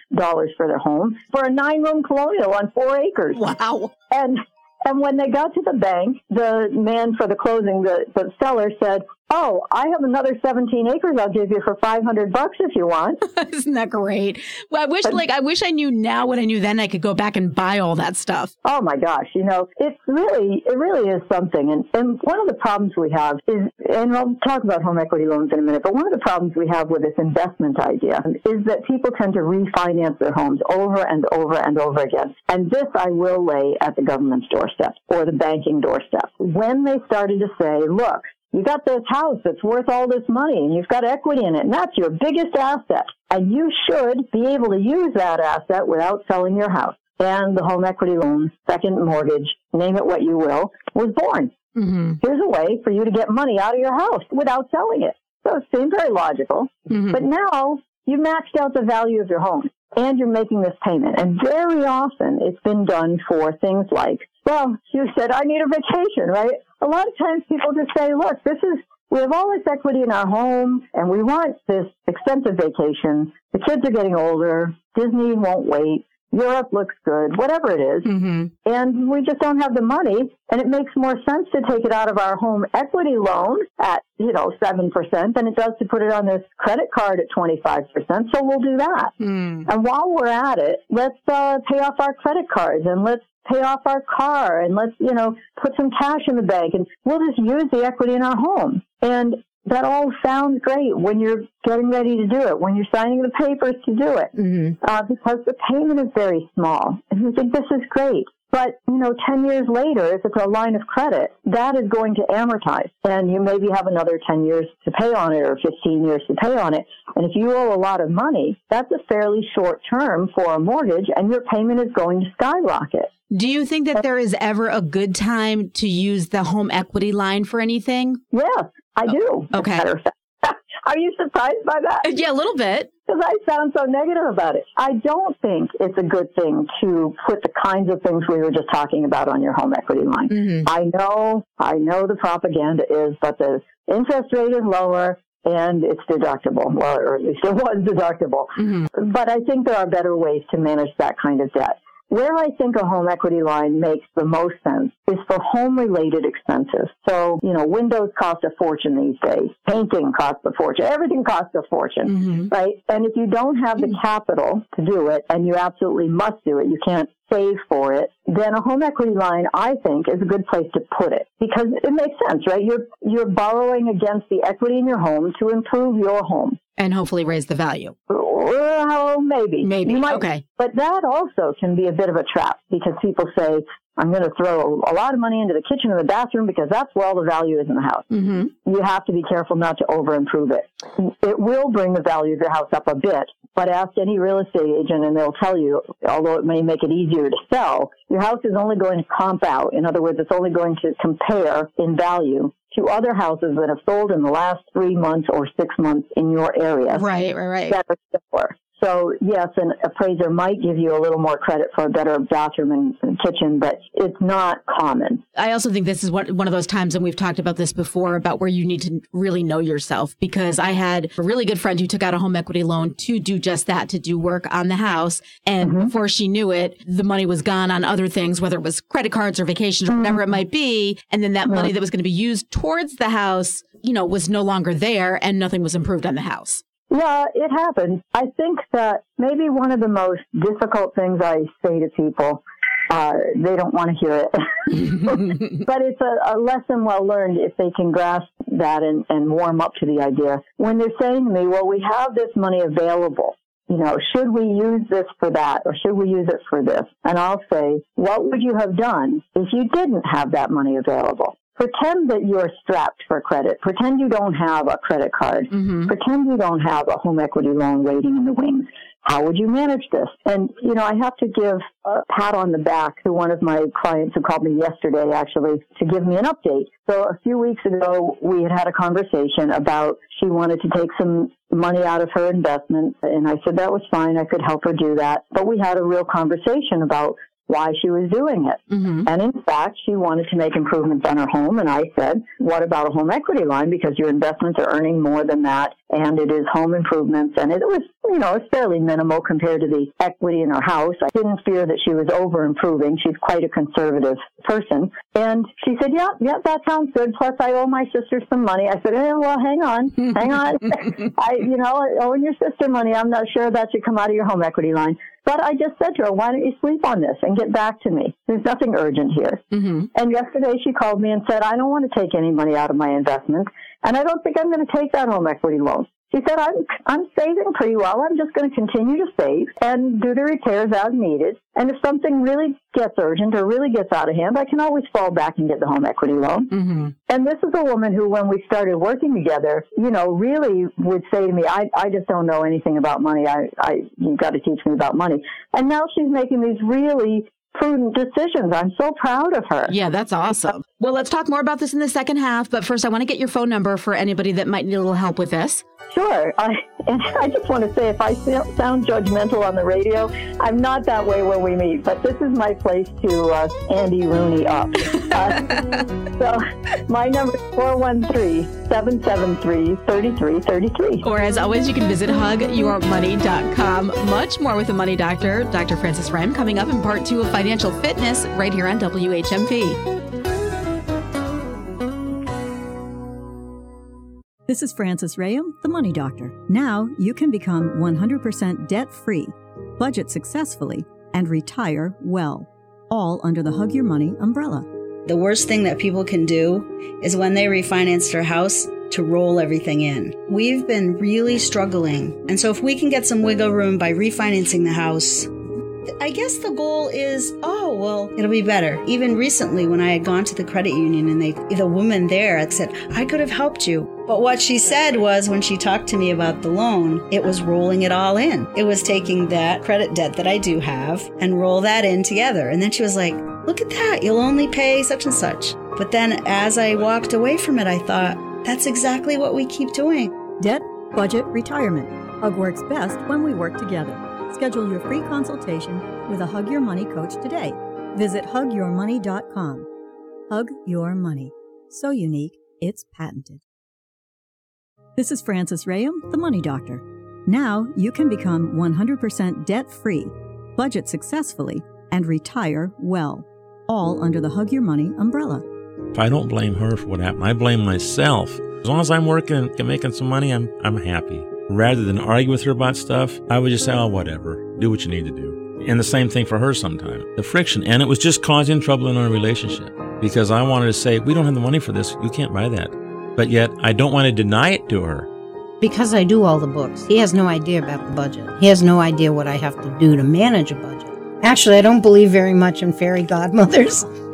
for their home for a nine room colonial on four acres. Wow. And and when they got to the bank, the man for the closing, the, the seller said, "Oh, I have another 17 acres. I'll give you for 500 bucks if you want." <laughs> Isn't that great? Well, I wish, like, I wish I knew now what I knew then. I could go back and buy all that stuff. Oh my gosh, you know, it's really, it really is something. And, and one of the problems we have is, and I'll talk about home equity loans in a minute, but one of the problems we have with this investment idea is that people tend to refinance their homes over and over and over again. And this I will lay at the government's doorstep or the banking doorstep. When they started to say, look, you got this house that's worth all this money and you've got equity in it and that's your biggest asset. And you should be able to use that asset without selling your house. And the home equity loan, second mortgage, name it what you will, was born. Mm-hmm. Here's a way for you to get money out of your house without selling it. So it seemed very logical. Mhm. But now you've maxed out the value of your home and you're making this payment. And very often it's been done for things like, well, you said, I need a vacation, right? A lot of times people just say, look, this is, we have all this equity in our home and we want this expensive vacation. The kids are getting older. Disney won't wait. Europe looks good, whatever it is Mm-hmm. and we just don't have the money. And it makes more sense to take it out of our home equity loan at, you know, 7% than it does to put it on this credit card at 25%. So we'll do that. Mm. And while we're at it, let's uh, pay off our credit cards and let's pay off our car and let's, you know, put some cash in the bank and we'll just use the equity in our home. And that all sounds great when you're getting ready to do it, when you're signing the papers to do it Mm-hmm. uh, because the payment is very small. And you think this is great. But, you know, 10 years later, if it's a line of credit, that is going to amortize. And you maybe have another 10 years to pay on it or 15 years to pay on it. And if you owe a lot of money, that's a fairly short term for a mortgage and your payment is going to skyrocket. Do you think that there is ever a good time to use the home equity line for anything? Yes, I do. as okay. matter of fact. <laughs> Are you surprised by that? Yeah, a little bit. because I sound so negative about it. I don't think it's a good thing to put the kinds of things we were just talking about on your home equity line. Mm-hmm. I know, I know the propaganda is that the interest rate is lower and it's deductible. Well, or at least it was deductible. Mm-hmm. But I think there are better ways to manage that kind of debt. Where I think a home equity line makes the most sense is for home related expenses. So, you know, windows cost a fortune these days. Painting costs a fortune. Everything costs a fortune Mm-hmm. right? And if you don't have the capital to do it, and you absolutely must do it, you can't save for it, then a home equity line, I think, is a good place to put it because it makes sense, right? You're you're borrowing against the equity in your home to improve your home. And hopefully raise the value. Well, maybe, Maybe. Might- Okay. but that also can be a bit of a trap because people say, "I'm going to throw a lot of money into the kitchen and the bathroom because that's where all the value is in the house." Mm-hmm. you have to be careful not to over improve it. It will bring the value of your house up a bit, but ask any real estate agent and they'll tell you, although it may make it easier to sell, your house is only going to comp out. In other words, it's only going to compare in value to other houses that have sold in the last three months or six months in your area. Right, right, right. That are similar. So yes, an appraiser might give you a little more credit for a better bathroom and, kitchen, but it's not common. I also think this is one, one of those times, and we've talked about this before, about where you need to really know yourself. Because I had a really good friend who took out a home equity loan to do just that, to do work on the house. And Mm-hmm. before she knew it, the money was gone on other things, whether it was credit cards or vacations or whatever Mm-hmm. it might be. And then that money that was going to be used towards the house, you know, was no longer there and nothing was improved on the house. Yeah, it happens. I think that maybe one of the most difficult things I say to people, uh, they don't want to hear it. <laughs> but it's a, a lesson well learned if they can grasp that and, and warm up to the idea. When they're saying to me, well, we have this money available, you know, should we use this for that or should we use it for this? And I'll say, what would you have done if you didn't have that money available? Pretend that you're strapped for credit. Pretend you don't have a credit card. Mm-hmm. Pretend you don't have a home equity loan waiting in the wings. How would you manage this? And, you know, I have to give a pat on the back to one of my clients who called me yesterday, actually, to give me an update. So a few weeks ago, we had had a conversation about she wanted to take some money out of her investment. And I said that was fine. I could help her do that. But we had a real conversation about why she was doing it. And in fact, she wanted to make improvements on her home. And I said, what about a home equity line? Because your investments are earning more than that. And it is home improvements. And it was, you know, it's fairly minimal compared to the equity in her house. I didn't fear that she was over improving. She's quite a conservative person. And she said, yeah, yeah, that sounds good. Plus I owe my sister some money. I said, eh, well, hang on, hang on. <laughs> I, you know, owing your sister money, I'm not sure that should come out of your home equity line. But I just said to her, why don't you sleep on this and get back to me? There's nothing urgent here. Mm-hmm. And yesterday she called me and said, I don't want to take any money out of my investment. And I don't think I'm going to take that home equity loan. She said, I'm, I'm saving pretty well. I'm just going to continue to save and do the repairs as needed. And if something really gets urgent or really gets out of hand, I can always fall back and get the home equity loan. Mm-hmm. And this is a woman who, when we started working together, you know, really would say to me, I, I just don't know anything about money. I, I, you've got to teach me about money. And now she's making these really prudent decisions. I'm so proud of her. Yeah, that's awesome. Well, let's talk more about this in the second half. But first, I want to get your phone number for anybody that might need a little help with this. Sure. I, <laughs> I just want to say, if I sound judgmental on the radio, I'm not that way when we meet, but this is my place to uh, Andy Rooney up. Uh, <laughs> so my number is 413-773-3333. Or as always, you can visit hugyourmoney.com. Much more with the Money Doctor, Dr. Francis Rayam, coming up in part two of Financial Fitness right here on WHMP. This is Francis Rayam, the Money Doctor. Now you can become 100% debt free, budget successfully, and retire well, all under the Hug Your Money umbrella. The worst thing that people can do is when they refinance their house to roll everything in. We've been really struggling. And so if we can get some wiggle room by refinancing the house, I guess the goal is, oh, well, it'll be better. Even recently, when I had gone to the credit union and they, the woman there had said, I could have helped you. But what she said was when she talked to me about the loan, it was rolling it all in. It was taking that credit debt that I do have and roll that in together. And then she was like, look at that. You'll only pay such and such. But then as I walked away from it, I thought, that's exactly what we keep doing. Debt, budget, retirement. Hug works best when we work together. Schedule your free consultation with a Hug Your Money coach today. Visit hugyourmoney.com. Hug Your Money. So unique, it's patented. This is Francis Rayam, the Money Doctor. Now you can become 100% debt free, budget successfully, and retire well, all under the Hug Your Money umbrella. I don't blame her for what happened, I blame myself. As long as I'm working and making some money, I'm I'm happy. Rather than argue with her about stuff, I would just say, oh, whatever. Do what you need to do. And the same thing for her sometimes. The friction. And it was just causing trouble in our relationship because I wanted to say, we don't have the money for this. You can't buy that. But yet I don't want to deny it to her. Because I do all the books. He has no idea about the budget. He has no idea what I have to do to manage a budget. Actually, I don't believe very much in fairy godmothers. <laughs>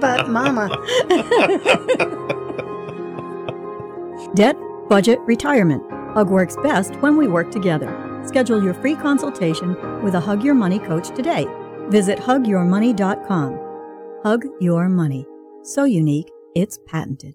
but mama. <laughs> Debt, budget, retirement. Hug works best when we work together. Schedule your free consultation with a Hug Your Money coach today. Visit hugyourmoney.com. Hug Your Money. So unique, it's patented.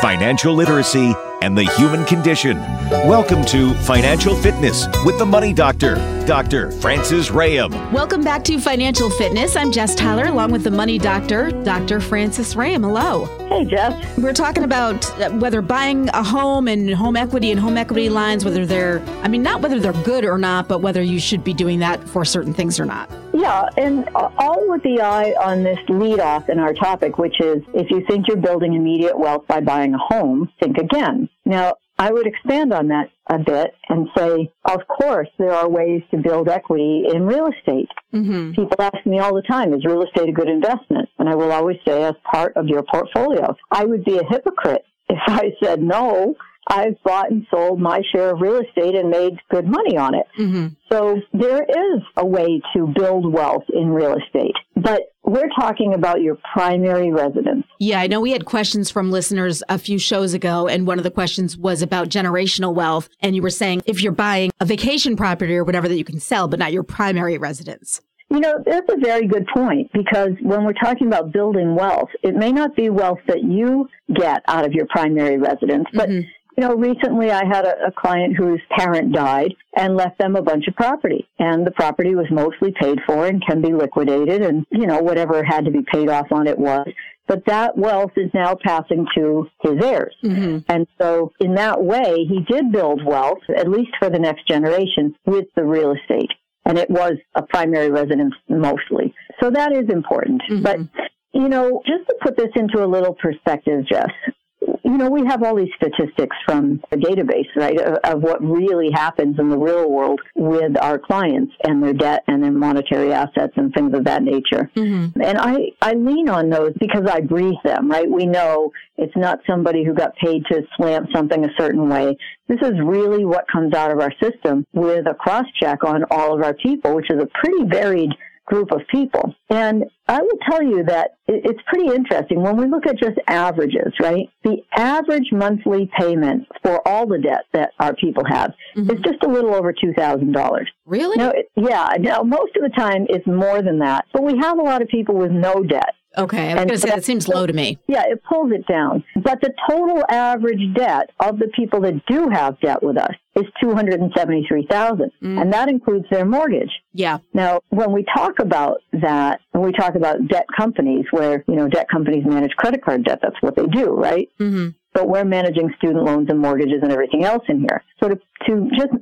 Financial literacy and the human condition. Welcome to Financial Fitness with the Money Doctor, Dr. Francis Rayam. Welcome back to Financial Fitness. I'm Jess Tyler, along with the Money Doctor, Dr. Francis Rayam. Hello. Hey, Jess. We're talking about uh, whether buying a home and home equity and home equity lines, whether they're, I mean, not whether they're good or not, but whether you should be doing that for certain things or not. Yeah, and all with the eye on this lead off in our topic, which is if you think you're building immediate wealth by buying a home, think again. Now, I would expand on that a bit and say, of course, there are ways to build equity in real estate. Mm-hmm. People ask me all the time, is real estate a good investment? And I will always say, as part of your portfolio. I would be a hypocrite if <laughs> I said no. I've bought and sold my share of real estate and made good money on it. Mm-hmm. So there is a way to build wealth in real estate, but we're talking about your primary residence. Yeah, I know we had questions from listeners a few shows ago, and one of the questions was about generational wealth. And you were saying if you're buying a vacation property or whatever that you can sell, but not your primary residence. You know, that's a very good point because when we're talking about building wealth, it may not be wealth that you get out of your primary residence, but Mhm. You know, recently I had a, a client whose parent died and left them a bunch of property. And the property was mostly paid for and can be liquidated and, you know, whatever had to be paid off on it was. But that wealth is now passing to his heirs. Mm-hmm. And so in that way, he did build wealth, at least for the next generation, with the real estate. And it was a primary residence mostly. So that is important. Mhm. But, you know, just to put this into a little perspective, Jess, you know, we have all these statistics from a database, right, of, of what really happens in the real world with our clients and their debt and their monetary assets and things of that nature. Mm-hmm. And I, I lean on those because I breathe them, right? We know it's not somebody who got paid to slant something a certain way. This is really what comes out of our system with a cross check on all of our people, which is a pretty varied group of people. And I will tell you that it's pretty interesting when we look at just averages, right? The average monthly payment for all the debt that our people have Mhm. is just a little over $2,000. Really? No, yeah, now most of the time it's more than that, but we have a lot of people with no debt. Okay. I was going to say that seems low to me. Yeah, it pulls it down. But the total average debt of the people that do have debt with us is 273,000, Mm. and that includes their mortgage. Yeah. Now, when we talk about that, when we talk about debt companies where, you know, debt companies manage credit card debt, that's what they do, right? Mm-hmm. But we're managing student loans and mortgages and everything else in here. So to, to just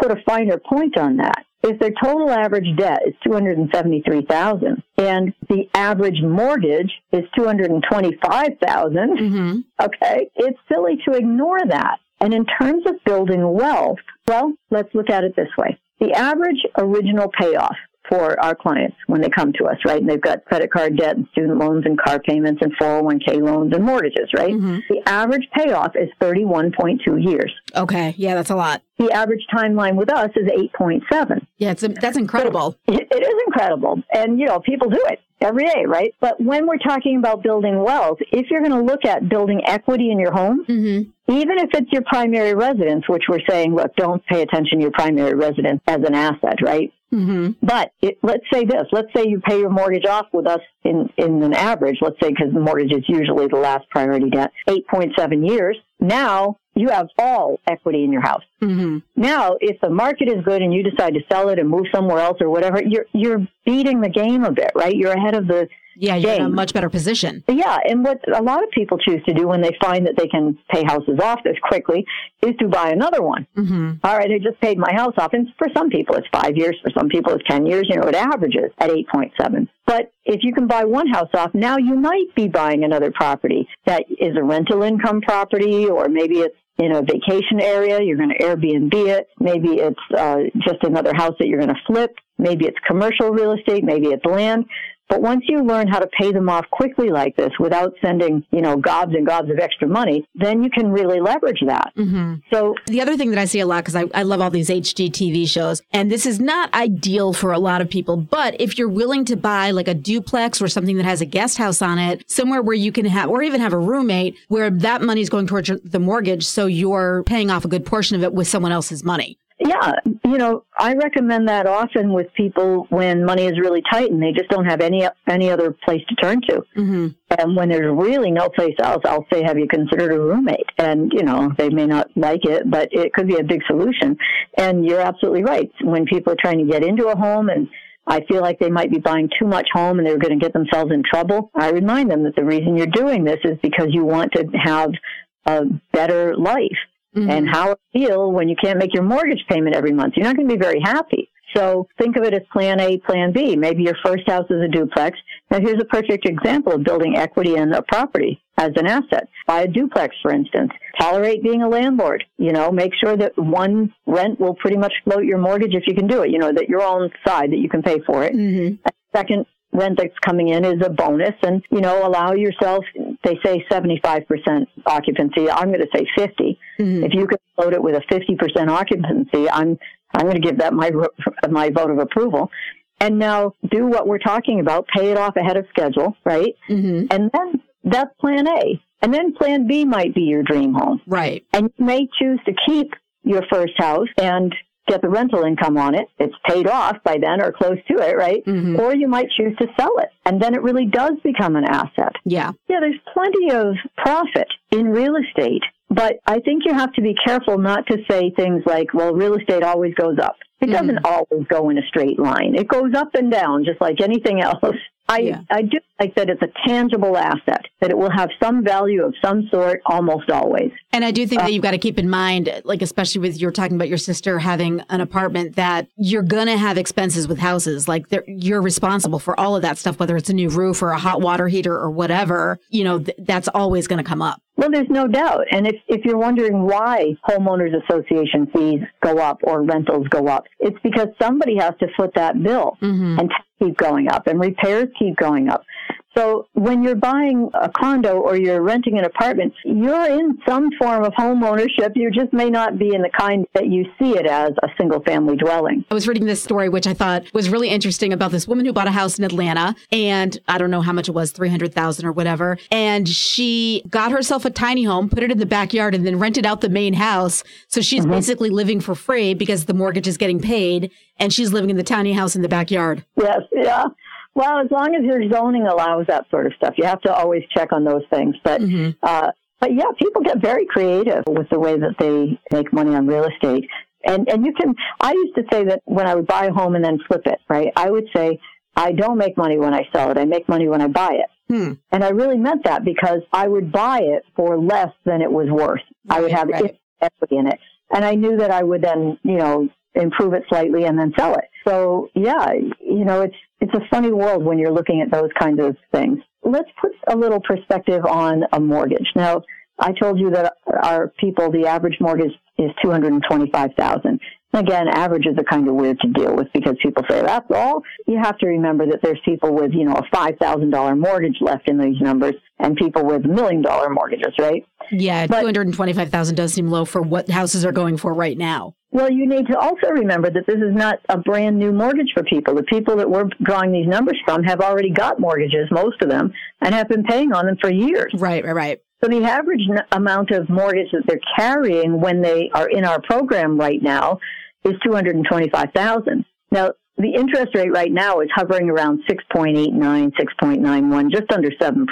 put a finer point on that, if their total average debt is 273,000 and the average mortgage is 225,000, Mm-hmm. okay, it's silly to ignore that. And in terms of building wealth, well, let's look at it this way. The average original payoff for our clients when they come to us, right? And they've got credit card debt and student loans and car payments and 401k loans and mortgages, right? Mhm. The average payoff is 31.2 years. Okay. Yeah, that's a lot. The average timeline with us is 8.7. Yeah, it's that's incredible. It, it is incredible. And, you know, people do it every day, right? But when we're talking about building wealth, if you're going to look at building equity in your home, Mm-hmm. even if it's your primary residence, which we're saying, look, don't pay attention to your primary residence as an asset, right? Mm-hmm. But it, let's say this, let's say you pay your mortgage off with us in, in an average, let's say because the mortgage is usually the last priority debt, 8.7 years. Now you have all equity in your house. Mm-hmm. Now, if the market is good and you decide to sell it and move somewhere else or whatever, you're, you're beating the game a bit, right? You're ahead of the, Yeah, you're in a much better position. yeah, and what a lot of people choose to do when they find that they can pay houses off this quickly is to buy another one. Mm-hmm. All right, I just paid my house off. And for some people, it's five years. For some people, it's 10 years. You know, it averages at 8.7. But if you can buy one house off, now you might be buying another property that is a rental income property, or maybe it's in a vacation area. You're going to Airbnb it. Maybe it's uh, just another house that you're going to flip. Maybe it's commercial real estate. Maybe it's land. But once you learn how to pay them off quickly like this without sending, you know, gobs and gobs of extra money, then you can really leverage that. Mm-hmm. So the other thing that I see a lot, because I, I love all these HGTV shows, and this is not ideal for a lot of people, but if you're willing to buy like a duplex or something that has a guest house on it, somewhere where you can have, or even have a roommate where that money is going towards the mortgage. So you're paying off a good portion of it with someone else's money. Yeah, you know, I recommend that often with people when money is really tight and they just don't have any any other place to turn to. Mm-hmm. And when there's really no place else, I'll say, "Have you considered a roommate?" And you know, they may not like it, but it could be a big solution. And you're absolutely right. When people are trying to get into a home and I feel like they might be buying too much home and they're going to get themselves in trouble. I remind them that the reason you're doing this is because you want to have a better life Mm-hmm. and how it feel when you can't make your mortgage payment every month. You're not going to be very happy. So think of it as plan A, plan B. Maybe your first house is a duplex. Now here's a perfect example of building equity in a property as an asset. Buy a duplex, for instance. Tolerate being a landlord. You know, make sure that one rent will pretty much float your mortgage if you can do it. You know, that your own side that you can pay for it. Mm-hmm. Second, rent that's coming in is a bonus and, you know, allow yourself, they say 75% occupancy. I'm going to say 50. Mm-hmm. If you can load it with a 50% occupancy, I'm, I'm going to give that my, my vote of approval. And now do what we're talking about, pay it off ahead of schedule, right? Mm-hmm. And then that's plan A. And then plan B might be your dream home. Right. And you may choose to keep your first house and get the rental income on it. It's paid off by then or close to it, right? Mhm. Or you might choose to sell it. And then it really does become an asset. Yeah. Yeah, there's plenty of profit in real estate, but I think you have to be careful not to say things like, well, real estate always goes up. It Mhm. doesn't always go in a straight line. It goes up and down just like anything <laughs> else. I, Yeah. I do like that it's a tangible asset, that it will have some value of some sort almost always. And I do Uh, think that you've got to keep in mind, like, especially with you're talking about your sister having an apartment, that you're going to have expenses with houses. Like, you're responsible for all of that stuff, whether it's a new roof or a hot water heater or whatever. You know, th- that's always going to come up. Well, there's no doubt. And if, if you're wondering why homeowners association fees go up or rentals go up, it's because somebody has to foot that bill Mm-hmm. and tax keep going up and repairs keep going up. So when you're buying a condo or you're renting an apartment, you're in some form of home ownership. You just may not be in the kind that you see it as a single family dwelling. I was reading this story, which I thought was really interesting about this woman who bought a house in Atlanta and I don't know how much it was, 300,000 or whatever. And she got herself a tiny home, put it in the backyard and then rented out the main house. So she's mm-hmm. basically living for free because the mortgage is getting paid and she's living in the tiny house in the backyard. Yes, yeah. Well, as long as your zoning allows that sort of stuff, you have to always check on those things. But Mhm. uh, but yeah, people get very creative with the way that they make money on real estate. And and you can. I used to say that when I would buy a home and then flip it, right? I would say I don't make money when I sell it. I make money when I buy it. Hmm. And I really meant that because I would buy it for less than it was worth. I would have right. equity in it, and I knew that I would then, you know, improve it slightly and then sell it. So yeah, you know, it's it's a funny world when you're looking at those kinds of things. Let's put a little perspective on a mortgage. Now, I told you that our people, the average mortgage is two hundred and twenty-five thousand. Again, averages are kind of weird to deal with because people say that's all. You have to remember that there's people with, you know, a five thousand dollar mortgage left in these numbers, and people with million dollar mortgages, right? Yeah, But- 225,000 does seem low for what houses are going for right now. Well, you need to also remember that this is not a brand new mortgage for people. The people that we're drawing these numbers from have already got mortgages, most of them, and have been paying on them for years. Right, right, right. So the average n- amount of mortgage that they're carrying when they are in our program right now is 225,000. Now, the interest rate right now is hovering around 6.89, 6.91, just under 7%.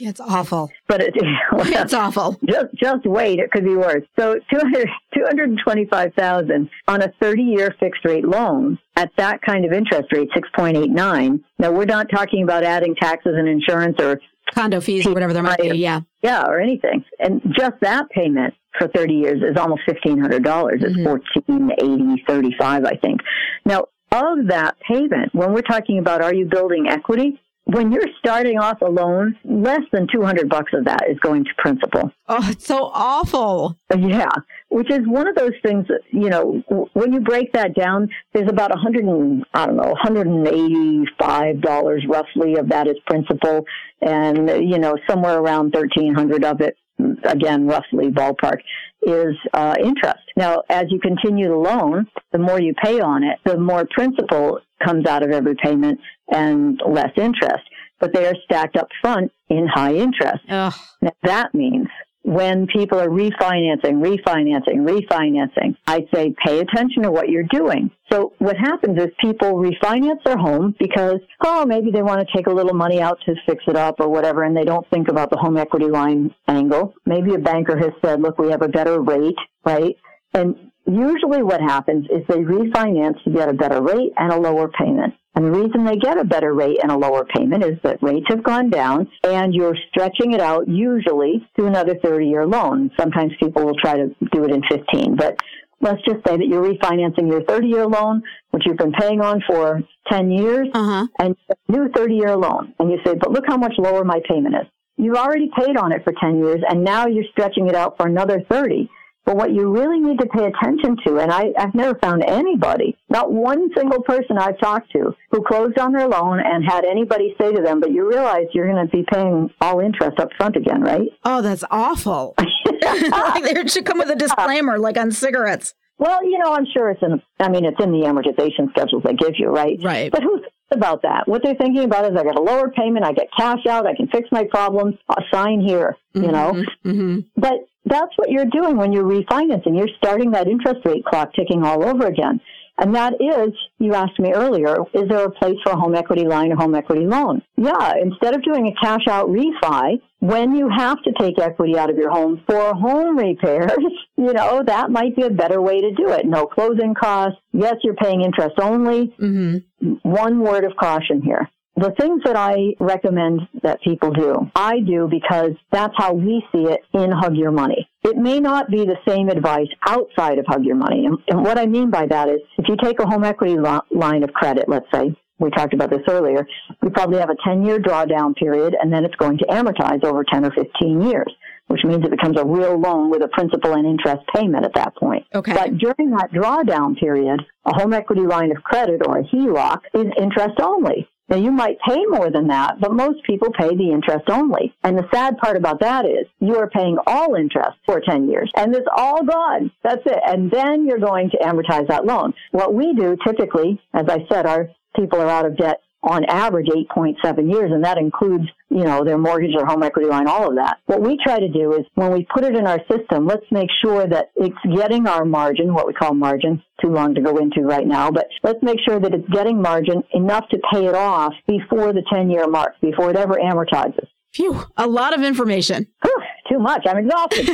It's awful. But it, <laughs> It's awful. just just wait, it could be worse. So 200, 225,000 on a 30-year fixed rate loan at that kind of interest rate, 6.89. Now we're not talking about adding taxes and insurance or Condo fees or whatever there might be. Yeah. yeah, or anything. And just that payment for 30 years is almost $1,500. It's Mhm. 1480, 35, I think. Now, of that payment, when we're talking about are you building equity, when you're starting off a loan, less than 200 bucks of that is going to principal. Oh, it's so awful. Yeah, which is one of those things that, you know, when you break that down, there's about 100 and, I don't know, $185 roughly of that is principal and, you know, somewhere around 1300 of it, again, roughly ballpark, is uh, interest. Now, as you continue the loan, the more you pay on it, the more principal comes out of every payment and less interest. But they are stacked up front in high interest. Ugh. Now, that means when people are refinancing, refinancing, refinancing, I say pay attention to what you're doing. So what happens is people refinance their home because, oh, maybe they want to take a little money out to fix it up or whatever, and they don't think about the home equity line angle. Maybe a banker has said, look, we have a better rate, right? And usually what happens is they refinance to get a better rate and a lower payment. And the reason they get a better rate and a lower payment is that rates have gone down and you're stretching it out usually to another 30 year loan. Sometimes people will try to do it in 15, but let's just say that you're refinancing your 30 year loan, which you've been paying on for 10 years, uh-huh. and new 30 year loan. And you say, but look how much lower my payment is. You've already paid on it for 10 years and now you're stretching it out for another 30. But what you really need to pay attention to, and I, I've never found anybody, not one single person I've talked to, who closed on their loan and had anybody say to them, but you realize you're going to be paying all interest up front again, right? <laughs> Oh, that's awful. <laughs> like there should come with a disclaimer, like on cigarettes. Well, you know, I'm sure it's in, I mean, it's in the amortization schedules they give you, right? Right. But who's about that? What they're thinking about is I get a lower payment, I get cash out, I can fix my problems, I'll sign here, you Mm-hmm. know? hmm But that's what you're doing when you're refinancing. You're starting that interest rate clock ticking all over again. And that is, you asked me earlier, is there a place for a home equity line or home equity loan? Yeah, instead of doing a cash out refi, when you have to take equity out of your home for home repairs, <laughs> you know, that might be a better way to do it. No closing costs. Yes, you're paying interest only. hmm One word of caution here. The things that I recommend that people do, I do because that's how we see it in Hug Your Money. It may not be the same advice outside of Hug Your Money. And, what I mean by that is if you take a home equity lo- line of credit, let's say, we talked about this earlier, you probably have a 10 year drawdown period and then it's going to amortize over 10 or 15 years, which means it becomes a real loan with a principal and interest payment at that point. Okay. But during that drawdown period, a home equity line of credit or a HELOC is interest only. Now you might pay more than that, but most people pay the interest only. And the sad part about that is you are paying all interest for 10 years and it's all gone. That's it. And then you're going to amortize that loan. What we do typically, as I said, our people are out of debt on average 8.7 years, and that includes, you know, their mortgage or home equity line, all of that. What we try to do is when we put it in our system, let's make sure that it's getting our margin, what we call margin, too long to go into right now, but let's make sure that it's getting margin enough to pay it off before the 10 year mark, before it ever amortizes. Phew, a lot of information. Whew, too much. I'm exhausted.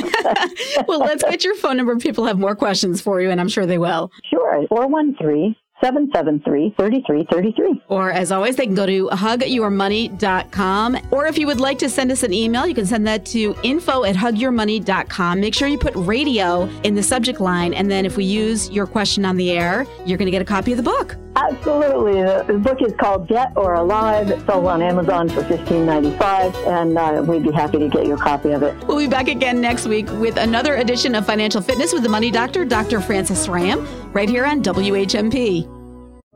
<laughs> well, let's get your phone number. People have more questions for you, and I'm sure they will. sure. 413 773 3333. Or as always, they can go to hugyourmoney.com. Or if you would like to send us an email, you can send that to info at hugyourmoney.com. Make sure you put radio in the subject line. And then if we use your question on the air, you're going to get a copy of the book. Absolutely. The, the book is called Debt or Alive. It's sold on Amazon for $15.95, and uh, we'd be happy to get you a copy of it. We'll be back again next week with another edition of Financial Fitness with the Money Doctor, Dr. Francis Rayam, right here on WHMP.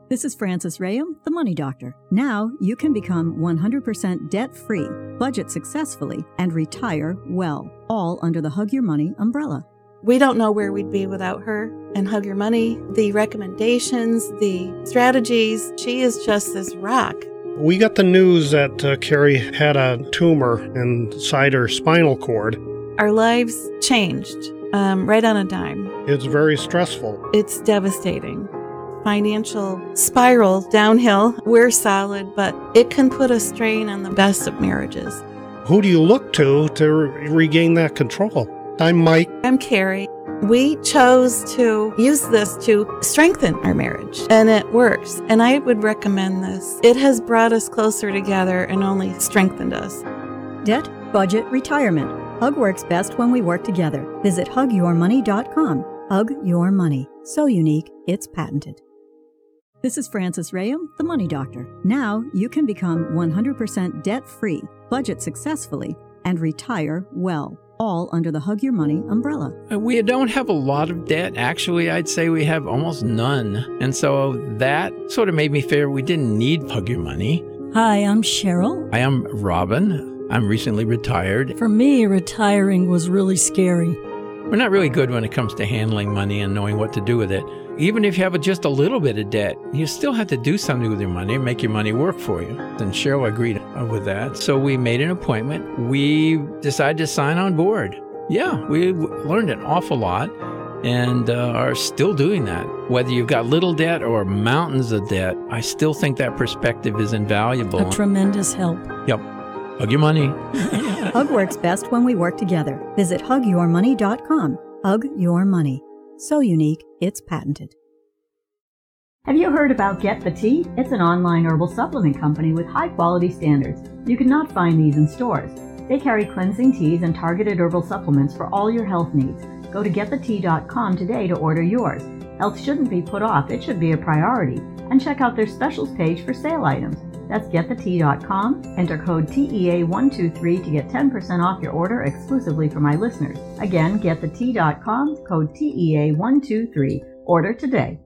This is Francis Rayam, the Money Doctor. Now you can become 100% debt free, budget successfully, and retire well, all under the Hug Your Money umbrella. We don't know where we'd be without her and Hug Your Money, the recommendations, the strategies. She is just this rock. We got the news that uh, Carrie had a tumor inside her spinal cord. Our lives changed um, right on a dime. It's very stressful. It's devastating. Financial spiral downhill. We're solid, but it can put a strain on the best of marriages. Who do you look to to re- regain that control? I'm Mike. I'm Carrie. We chose to use this to strengthen our marriage, and it works. And I would recommend this. It has brought us closer together and only strengthened us. Debt, budget, retirement. Hug works best when we work together. Visit hugyourmoney.com. Hug Your Money. So unique, it's patented. This is Francis Rayam, the Money Doctor. Now you can become 100% debt free, budget successfully, and retire well, all under the Hug Your Money umbrella. Uh, We don't have a lot of debt. Actually, I'd say we have almost none. And so that sort of made me feel we didn't need Hug Your Money. Hi, I'm Cheryl. I am Robin. I'm recently retired. For me, retiring was really scary. We're not really good when it comes to handling money and knowing what to do with it. Even if you have just a little bit of debt, you still have to do something with your money and make your money work for you. And Cheryl agreed with that. So we made an appointment. We decided to sign on board. Yeah, we learned an awful lot and uh, are still doing that. Whether you've got little debt or mountains of debt, I still think that perspective is invaluable. A tremendous help. Yep. Hug your money. <laughs> Hug works best when we work together. Visit hugyourmoney.com. Hug Your Money. So unique, it's patented. Have you heard about Get the Tea? It's an online herbal supplement company with high quality standards. You cannot find these in stores. They carry cleansing teas and targeted herbal supplements for all your health needs. Go to getthetea.com today to order yours. Health shouldn't be put off, it should be a priority. And check out their specials page for sale items. That's getthetea.com. Enter code TEA123 to get 10% off your order exclusively for my listeners. Again, getthetea.com, code TEA123. Order today.